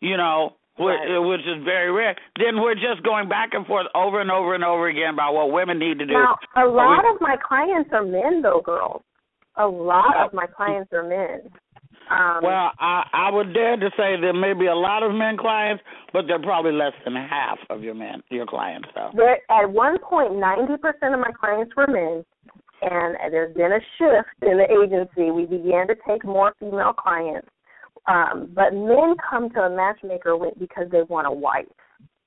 you know, right. which is very rare. Then we're just going back and forth over and over and over again about what women need to do.
Now, a lot we, of my clients are men, though, girls. A lot of my clients are men. Um,
well, I I would dare to say there may be a lot of men clients, but they're probably less than half of your men your clients. So
there, at one point, ninety percent of my clients were men, and there's been a shift in the agency. We began to take more female clients, um, but men come to a matchmaker with, because they want a wife.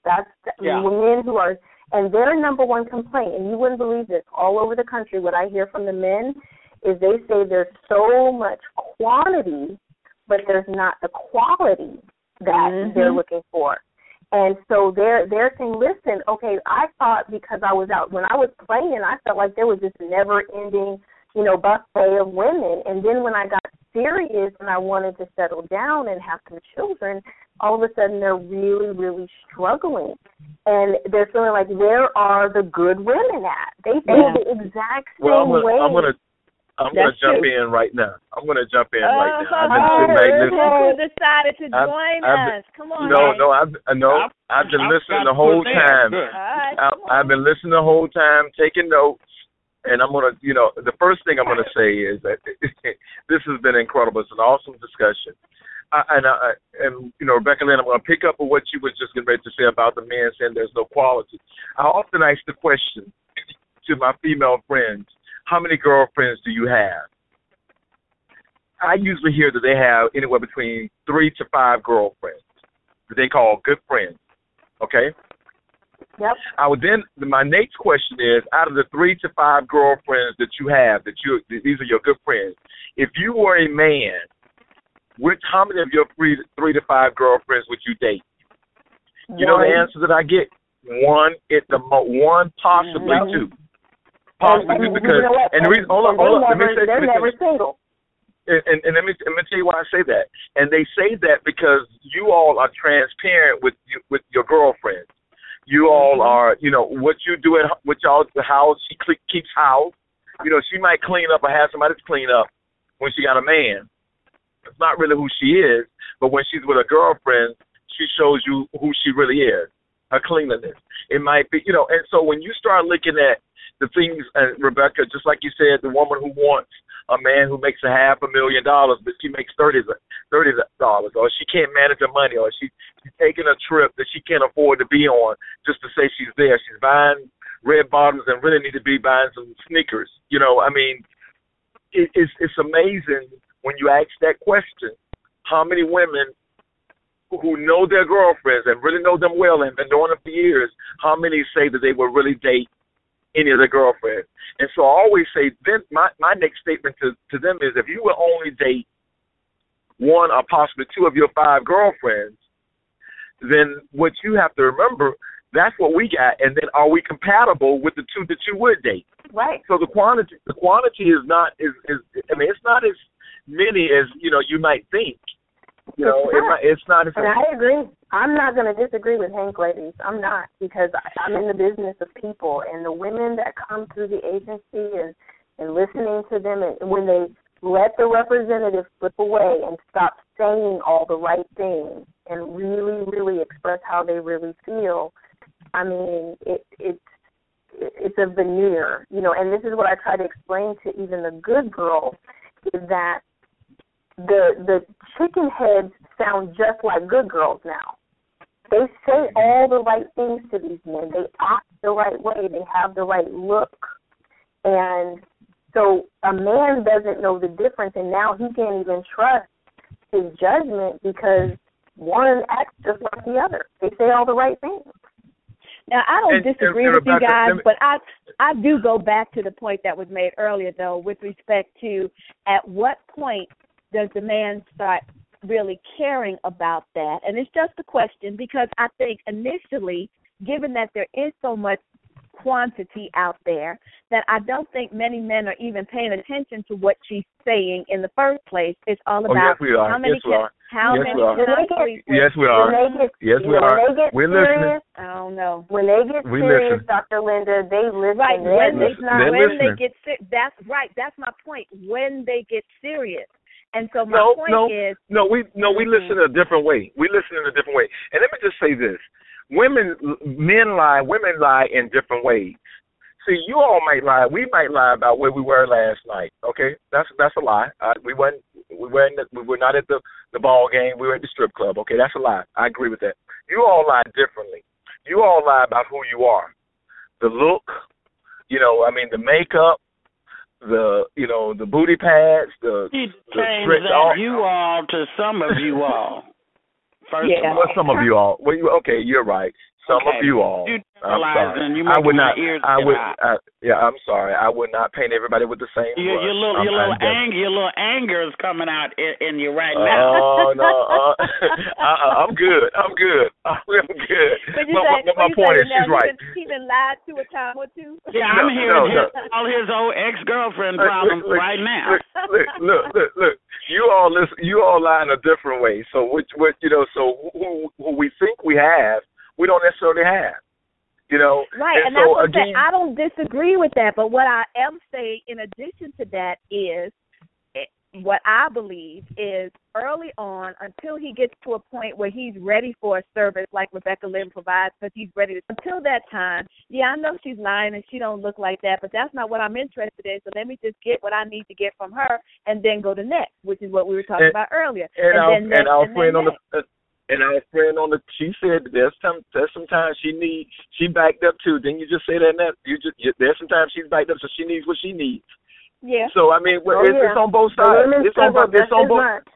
That's yeah. men who are, and their number one complaint, and you wouldn't believe this, all over the country, what I hear from the men is they say there's so much quantity, but there's not the quality that mm-hmm. they're looking for. And so they're they're saying, listen, okay, I thought because I was out when I was playing, I felt like there was this never ending, you know, buffet of women. And then when I got serious and I wanted to settle down and have some children, all of a sudden they're really, really struggling. And they're feeling like where are the good women at? They feel yeah. the exact same
well, I'm gonna,
way.
I'm gonna I'm going to jump true. in right now. I'm going to jump in oh, right now. Oh, I've been sitting back listening.
Who decided to join I've, I've, us? Come on.
No, no, I've no, I've been listening the whole time. I've, I've been listening the whole time, taking notes, and I'm to, you know, the first thing I'm going to say is that [laughs] this has been incredible. It's an awesome discussion. I, and I, and you know, Rebecca Lynn, I'm going to pick up on what you were just getting ready to say about the man saying there's no quality. I often ask the question to my female friends how many girlfriends do you have? I usually hear that they have anywhere between three to five girlfriends that they call good friends. Okay?
Yep.
I would then my next question is out of the three to five girlfriends that you have that you these are your good friends. If you were a man, which how many of your three three to five girlfriends would you date? You one. know the answer that I get one at the mo- one possibly mm-hmm. two possibly and, because you know and the reason hold on, hold on, let me say
they're never single.
And, and, and let me let me tell you why I say that. And they say that because you all are transparent with you, with your girlfriend. You all are, you know, what you do at with y'all the house. She keeps house. You know, she might clean up or have somebody to clean up when she got a man. It's not really who she is, but when she's with a girlfriend, she shows you who she really is. Her cleanliness. It might be, you know, and so when you start looking at the things, uh, Rebecca, just like you said, the woman who wants a man who makes a half a million dollars, but she makes thirty thirty dollars, or she can't manage her money, or she, she's taking a trip that she can't afford to be on just to say she's there. She's buying red bottoms and really need to be buying some sneakers. You know, I mean, it, it's it's amazing when you ask that question. How many women who know their girlfriends and really know them well and been knowing them for years, how many say that they will really date any of their girlfriends. And so I always say, then my my next statement to to them is, if you will only date one or possibly two of your five girlfriends, then what you have to remember, that's what we got. And then are we compatible with the two that you would date?
Right.
So the quantity the quantity is not is is I mean it's not as many as you know you might think. You know, it's not. It's not
and I agree. I'm not going to disagree with Hank, ladies. I'm not because I'm in the business of people, and the women that come through the agency and and listening to them, and when they let the representative slip away and stop saying all the right things and really, really express how they really feel, I mean, it it's it's a veneer, you know. And this is what I try to explain to even the good girls is that the the chicken heads sound just like good girls now. They say all the right things to these men. They act the right way. They have the right look. And so a man doesn't know the difference and now he can't even trust his judgment because one acts just like the other. They say all the right things.
Now I don't
And-
disagree
and
with you guys,
me-
but I I do go back to the point that was made earlier though, with respect to at what point does the man start really caring about that? And it's just a question because I think initially, given that there is so much quantity out there that I don't think many men are even paying attention to what she's saying in the first place. It's all
Oh,
about
yes, we are.
how many
Yes, we
can,
are.
how
Yes,
many
we are.
can I sleep with?
Yes, we are.
get,
Yes, we are.
They
We're
serious,
listening.
I don't know.
When they get
We
serious,
listen.
Dr. Linda, they listen.
Right,
They're
when they
just not
when they get sick. That's right. That's my point. When they get serious, and so my
No,
point
no.
is,
No, we no, we
Mhm.
listen in a different way. We listen in a different way. And let me just say this: women, men lie, women lie in different ways. See, you all might lie. We might lie about where we were last night. Okay, that's that's a lie. Uh, we weren't we weren't we were not at the the ball game. We were at the strip club. Okay, that's a lie. I agree with that. You all lie differently. You all lie about who you are, the look. You know, I mean, the makeup, the you know the booty pads, the
He
the stretch- all-
you all to some of you all. [laughs] First
Yeah.
of
Well,
all.
some of you all. Well, you, okay, you're right. Some
Okay.
of you all.
You
I'm sorry.
you
I would not.
ears
I would. I, yeah, I'm sorry. I would not paint everybody with the same
Your,
brush.
your little, your little anger, your little anger is coming out in, in you right now.
Oh no, uh, [laughs] [laughs] uh, I'm good. I'm good. [laughs] I'm good.
but you
But,
say,
but my
you
point is, she's right.
He been, been lied to a time or two.
Yeah, I'm
No,
hearing
no,
his, all his old ex girlfriend problems
look,
right now.
Look, look, look, look, look. You all listen. You all lie in a different way. So which, what you know? So who, who we think we have, we don't necessarily have. You know.
Right, and,
and,
that's
so again.
I don't disagree with that, but what I am saying in addition to that is eh, what I believe is early on until he gets to a point where he's ready for a service like Rebecca Lynn provides because he's ready to until that time, yeah, I know she's lying and she don't look like that, but that's not what I'm interested in. So let me just get what I need to get from her and then go to next, which is what we were talking
And-
about earlier.
and,
and then next,
and our
and then
on
next.
the uh, and our friend on the she said there's some there's sometimes she needs she backed up too. Didn't you just say that? Nat? You just you, there's sometimes she's backed up, so she needs what she needs.
Yeah.
So I mean, well,
Oh,
it's,
yeah.
it's on both sides.
women
It's on both. It's
just
on both.
much.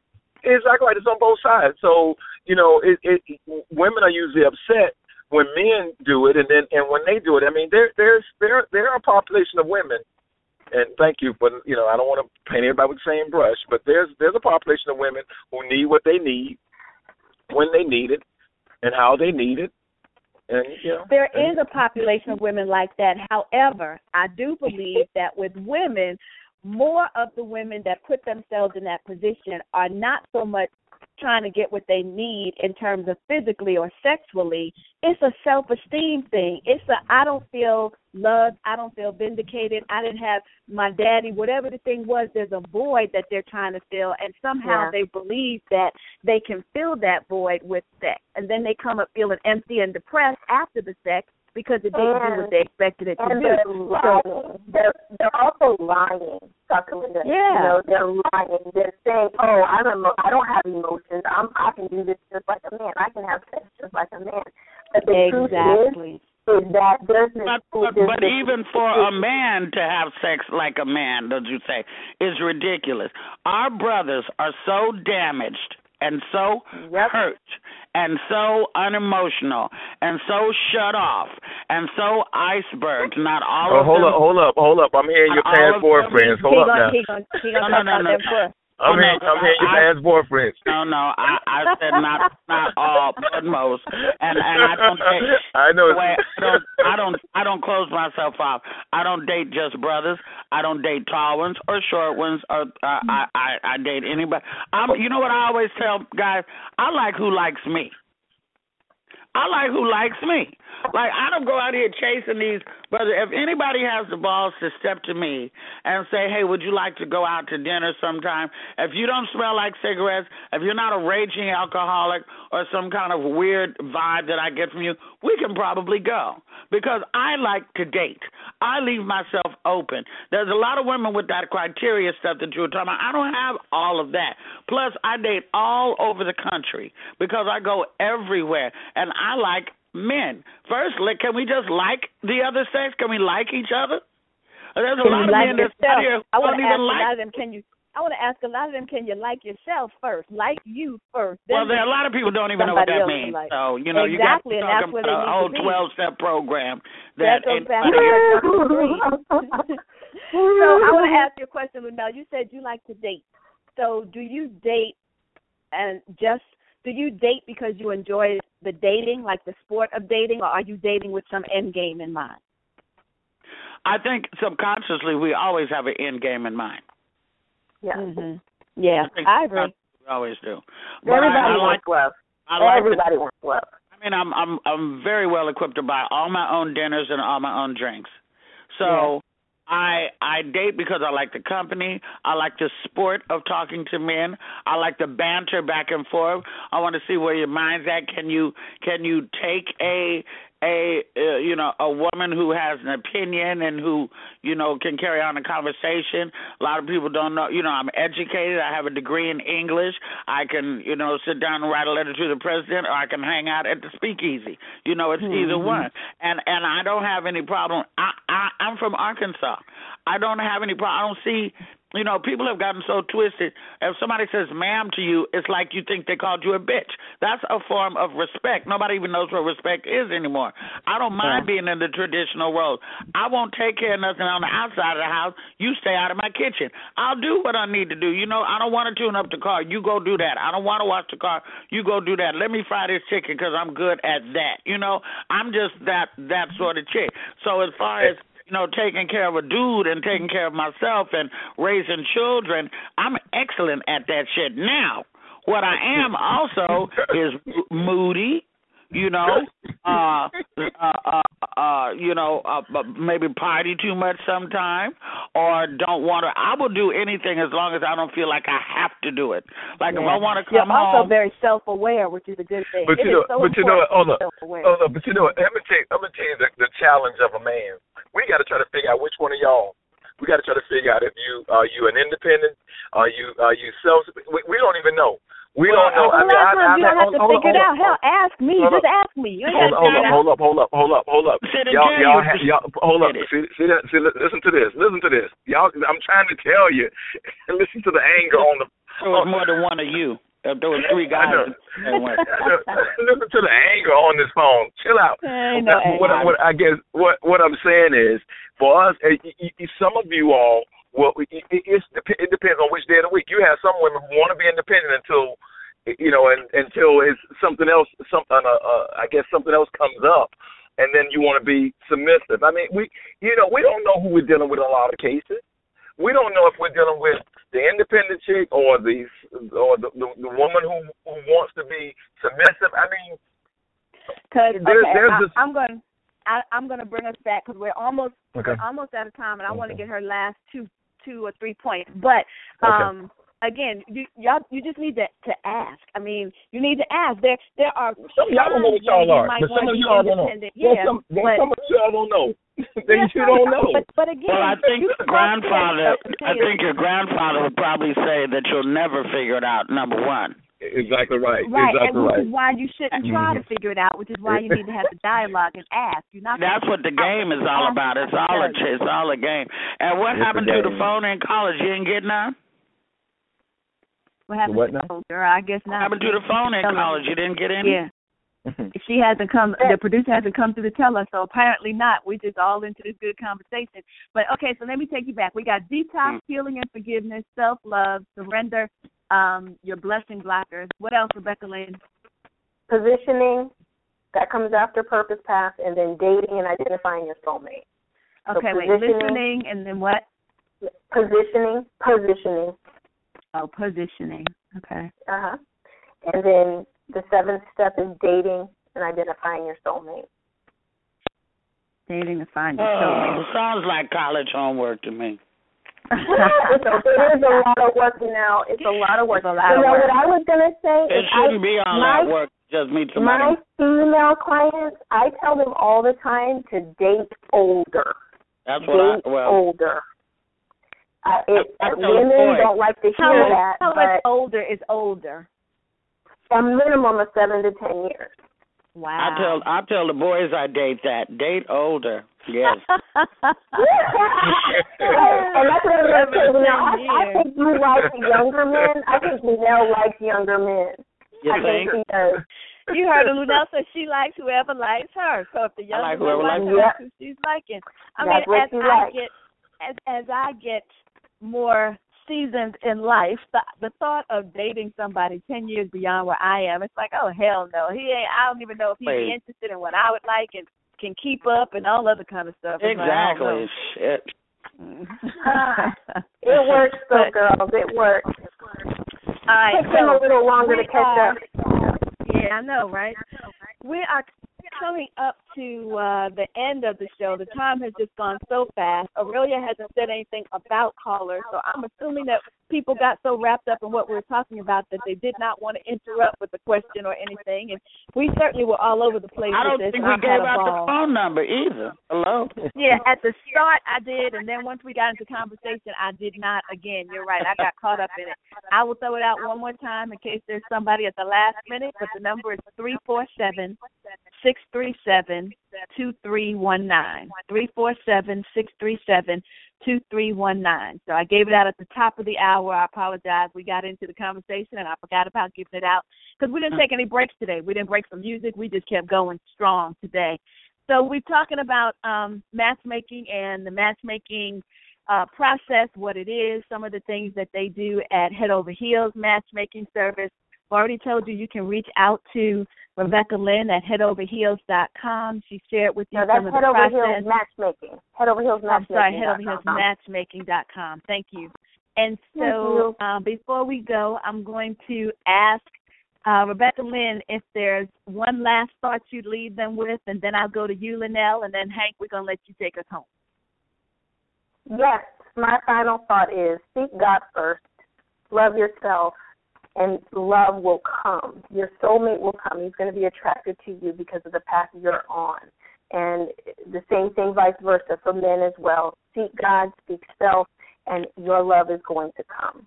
Exactly right. It's on both sides. So you know, it, it women are usually upset when men do it, and then and when they do it, I mean, there there's there there are a population of women, and thank you, but you know, I don't want to paint everybody with the same brush, but there's there's a population of women who need what they need when they need it and how they need it, and you know,
There
and-
is a population of women like that. However, I do believe that with women, more of the women that put themselves in that position are not so much trying to get what they need in terms of physically or sexually. It's a self esteem thing. It's a I don't feel loved, I don't feel vindicated, I didn't have my daddy, whatever the thing was, there's a void that they're trying to fill and somehow
Yeah.
they believe that they can fill that void with sex. And then they come up feeling empty and depressed after the sex because it didn't do what they expected it to
And
do.
they're
So.
They're they're also lying, Dr.
Yeah.
You know, they're lying. They're saying, "Oh, I'm emo- I don't have emotions. I'm I can do this just like a man. I can have sex just like a man." But the truth
exactly.
is, is that there's this,
But, but,
there's
but
this-
even for a man to have sex like a man, don't you say, is ridiculous. Our brothers are so damaged and so
Yep.
hurt and so unemotional and so shut off and so icebergs. [laughs] Not all
Oh,
of
hold
them.
up, hold up, hold up. I'm hearing your
All
past
of them-
boyfriends. Hold
he
up
gonna,
now.
he gonna, he gonna
No, no, no, no.
I'm
no,
I'm hearing your past boyfriends.
No, no, I, I said not not all, but most, and and I don't date.
I know.
way I don't, I don't, I don't close myself off. I don't date just brothers. I don't date tall ones or short ones, or uh, I, I, I date anybody. I'm, you know what I always tell guys? I like who likes me. I like who likes me. Like I don't go out here chasing these brother. If anybody has the balls to step to me and say, "Hey, would you like to go out to dinner sometime?" If you don't smell like cigarettes, if you're not a raging alcoholic or some kind of weird vibe that I get from you, we can probably go because I like to date. I leave myself open. There's a lot of women with that criteria stuff that you were talking about. I don't have all of that. Plus, I date all over the country because I go everywhere, and I like men. First, can we just like the other sex? Can we like each other? There's a
Can
lot of
like
men that's
yourself?
out here
I want
don't
to ask
even
a lot of them. Can you I want to ask a lot of them. Can you like yourself first? Like you first.
Well, there are a lot of people don't even know what that means.
Like.
So you know,
exactly,
you got to talk about a whole twelve step program
That
that
goes back so I want to ask you a question, Luenell. You said you like to date. So do you date and just do you date because you enjoy the dating, like the sport of dating, or are you dating with some end game in mind?
I think subconsciously we always have an end game in mind.
Yeah.
hmm Yeah,
I think
I agree.
We always do. But
Everybody
I like.
wants love.
I like. to-
Everybody wants love.
I mean, I'm I'm I'm very well equipped to buy all my own dinners and all my own drinks. So I I date because I like the company. I like the sport of talking to men. I like the banter back and forth. I want to see where your mind's at. Can you can you take a a uh, you know a woman who has an opinion and who you know can carry on a conversation. A lot of people don't know. You know, I'm educated. I have a degree in English. I can you know sit down and write a letter to the president, or I can hang out at the speakeasy. You know, it's either one. And and I don't have any problem. I, I I'm from Arkansas. I don't have any problem. I don't see you know, people have gotten so twisted. If somebody says ma'am to you, it's like you think they called you a bitch. That's a form of respect. Nobody even knows what respect is anymore. I don't mind being in the traditional role. I won't take care of nothing on the outside of the house. You stay out of my kitchen. I'll do what I need to do. You know, I don't want to tune up the car. You go do that. I don't want to wash the car. You go do that. Let me fry this chicken because I'm good at that. You know, I'm just that that sort of chick. So as far eh, as you know, taking care of a dude and taking care of myself and raising children, I'm excellent at that shit. Now, what I am also [laughs] is moody, you know, [laughs] uh, uh, uh, uh, you know, uh, maybe party too much sometime, or don't want to. I will do anything as long as I don't feel like I have to do it. Like if I want to come
You're
come
also
home,
very self-aware, which is a good thing.
But you
is
know,
so
but you know,
important
hold
to
up, hold up. But you know, what? I'm gonna tell you, I'm gonna tell you the, the challenge of a man. We got to try to figure out which one of y'all. We got to try to figure out if you are you an independent, are you are you self. We, we don't even know. We
Well,
don't know. I mean,
last
I,
time
I,
you don't have
hold,
to
hold,
figure it out. Hell, ask me.
Hold
Just
up.
ask me. You ain't
Hold,
got to
hold up, hold up, hold up, hold up, hold up. Y'all, y'all,
you.
ha- y'all, hold up. See, see, that, see, li- listen to this. Listen to this. Y'all, I'm trying to tell you. [laughs] listen to the anger on the.
there was more than one of you. There was [laughs] three guys, that [laughs]
listen to the anger on this phone. Chill out.
Ain't no
Now, what,
anger.
what I guess what what I'm saying is for us, eh, some of you all, well, it, it, it's, it depends on which day of the week. You have some women who want to be independent until, you know, and, until it's something else, something, uh, uh, I guess something else comes up, and then you want to be submissive. I mean, we, you know, we don't know who we're dealing with in a lot of cases. We don't know if we're dealing with the independent chick or the or the the, the woman who who wants to be submissive. I mean,
Cause
There-
okay,
there's
I,
this-
I'm going. I, I'm going to bring us back because we're almost
okay.
we're almost out of time, and I want to get her last two two or three points. But um, again, you y'all you just need to to ask. I mean, you need to ask. There there are
Some of y'all don't know what y'all are, but some of y'all don't know.
independent.
There's
Yeah,
some, there's
but
some of y'all don't know. [laughs] they
yeah,
you don't know.
But but again,
Well, I think your
can walk away
grandfather. I think your grandfather would probably say that you'll never figure it out. Number one.
Exactly right.
Right,
exactly
and which
right.
is why you shouldn't try to figure it out. Which is why you need to have the dialogue and ask. You're not.
That's what the game is all about. It's all a it's all a game. And what
It's a
happened to the phone in college? You didn't get none.
What happened
what
to
now?
the old girl? I guess not.
What
not.
happened to the phone in college? You didn't get any.
Yeah. She hasn't come. The producer hasn't come to the tell us, so apparently not. We're just all into this good conversation. But okay, so let me take you back. We got detox,
Mm.
healing, and forgiveness, self love, surrender, um, your blessing blockers. What else, Rebecca Lynn?
Positioning, that comes after purpose path, and then dating and identifying your soulmate. So
Okay, wait,
positioning-
listening, and then what?
Positioning, positioning,
Oh, positioning. Okay.
uh huh. And then the seventh step is dating and identifying your soulmate.
Dating to find your
Oh,
soulmate.
sounds like college homework to me.
It's a, it is a lot of work now. It's a lot of work.
It's a lot
you
of
know
work.
what I was gonna say
It
is
shouldn't
I,
be all
my,
that work. Just meet
My female clients, I tell them all the time to date older.
That's what I well.
older. Uh, it,
I- I the
women
boys.
don't like to hear
much,
that,
how much older is older?
a minimum of seven to ten years.
Wow.
I tell I tell the boys I date that. Date older. Yes. [laughs]
and that's what I was going to. You know, I, I think you like younger men. I think Luenell likes younger men.
You
I
think?
think he does.
You heard of Luenell said she likes whoever likes her. So if the young
like
woman
whoever
likes
likes
her,
her.
that's who she's liking. I
That's
mean, as I
likes.
get as as I get more seasoned in life, the the thought of dating somebody ten years beyond where I am, it's like, oh hell no. He ain't I don't even know if he'd
Wait.
be interested in what I would like and can keep up and all other kind of stuff. It's like,
Exactly. Shit.
know. [laughs]
It works though,
But-
girls. It works.
All right,
Takes them a little longer to catch
are-
up.
Yeah, I know, right? We are coming up to uh the end of the show. The time has just gone so fast. Aurelia hasn't said anything about callers, so I'm assuming that people got so wrapped up in what we were talking about that they did not want to interrupt with a question or anything. And we certainly were all over the place
I don't think we gave out the phone number either. Hello.
Yeah, at the start I did, and then once we got into conversation, I did not. Again, you're right. I got caught up in it. I will throw it out one more time in case there's somebody at the last minute. But the number is three four seven six three seven two three one nine. Three four seven six three seven two three one nine. So I gave it out at the top of the hour. I apologize. We got into the conversation, and I forgot about giving it out because we didn't take any breaks today. We didn't break for music. We just kept going strong today. So we're talking about um, matchmaking and the matchmaking uh, process, what it is, some of the things that they do at Head Over Heels Matchmaking Service. I've already told you you can reach out to Rebecca Lynn at headoverheels.com. She shared with you
No,
some of
Head
the
Over
process.
Heels Matchmaking. Head Over Heels
I'm sorry,
Matchmaking.
headoverheelsmatchmaking.com. Thank you. And so uh, before we go, I'm going to ask uh, Rebecca Lynn if there's one last thought you'd leave them with, and then I'll go to you, Luenell, and then Hank, we're going to let you take us home.
Yes, my final thought is seek God first, love yourself, and love will come. Your soulmate will come. He's going to be attracted to you because of the path you're on. And the same thing vice versa for men as well. Seek God, seek self, and your love is going to come.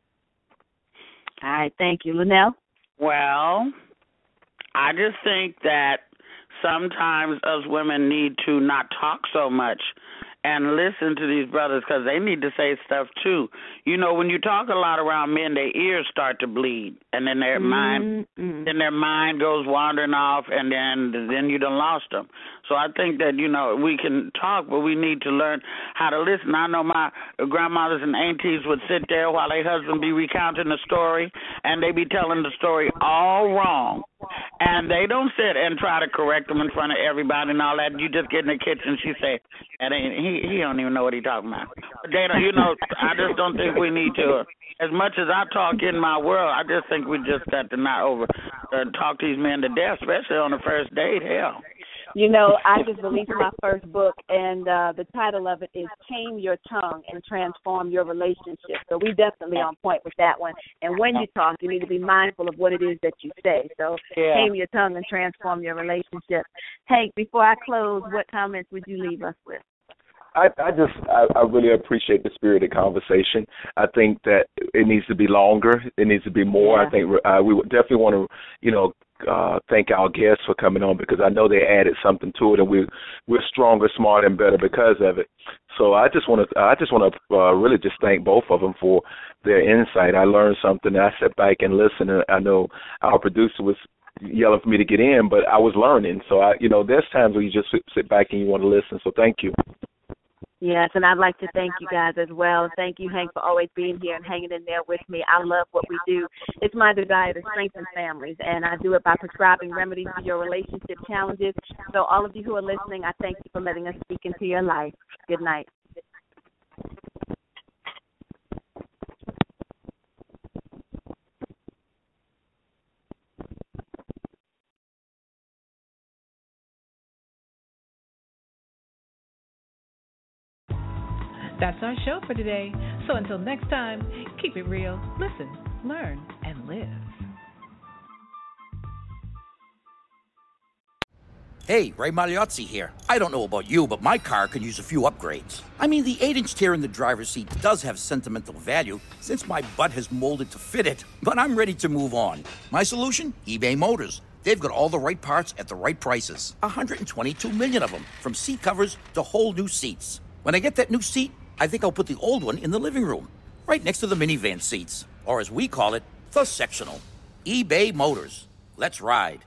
All right, thank you. Luenell?
Well, I just think that sometimes us women need to not talk so much and listen to these brothers because they need to say stuff too. You know, when you talk a lot around men, their ears start to bleed, and then their mind,
Mm-mm.
then their mind goes wandering off, and then then you done lost them. So I think that you know we can talk, but we need to learn how to listen. I know my grandmothers and aunties would sit there while their husband be recounting the story, and they be telling the story all wrong, and they don't sit and try to correct them in front of everybody and all that. You just get in the kitchen, she say, "That ain't he? He don't even know what he talking about." But don't, you know. I just don't think we need to. As much as I talk in my world, I just think we just got to not over uh, talk these men to death, especially on the first date. Hell.
You know, I just released my first book, and uh, the title of it is Tame Your Tongue and Transform Your Relationship. So we definitely on point with that one. And when you talk, you need to be mindful of what it is that you say. So
Yeah.
tame your tongue and transform your relationship. Hank, before I close, what comments would you leave us with?
I, I just I, I really appreciate the spirited conversation. I think that it needs to be longer. It needs to be more.
Yeah.
I think uh, we definitely want to, you know, uh, thank our guests for coming on because I know they added something to it, and we're we're stronger, smarter, and better because of it. So I just want to I just want to uh, really just thank both of them for their insight. I learned something. I sat back and listened. And I know our producer was yelling for me to get in, but I was learning. So I, you know, there's times where you just sit back and you want to listen. So thank you.
Yes, and I'd like to thank you guys as well. Thank you, Hank, for always being here and hanging in there with me. I love what we do. It's my desire to strengthen families, and I do it by prescribing remedies for your relationship challenges. So, all of you who are listening, I thank you for letting us speak into your life. Good night.
That's our show for today. So until next time, keep it real, listen, learn, and live.
Hey, Ray Magliozzi here. I don't know about you, but my car could use a few upgrades. I mean, the 8 inch tear in the driver's seat does have sentimental value since my butt has molded to fit it, but I'm ready to move on. My solution? eBay Motors. They've got all the right parts at the right prices 122 million of them, from seat covers to whole new seats. When I get that new seat, I think I'll put the old one in the living room. right next to the minivan seats, or as we call it, the sectional. eBay Motors. Let's ride.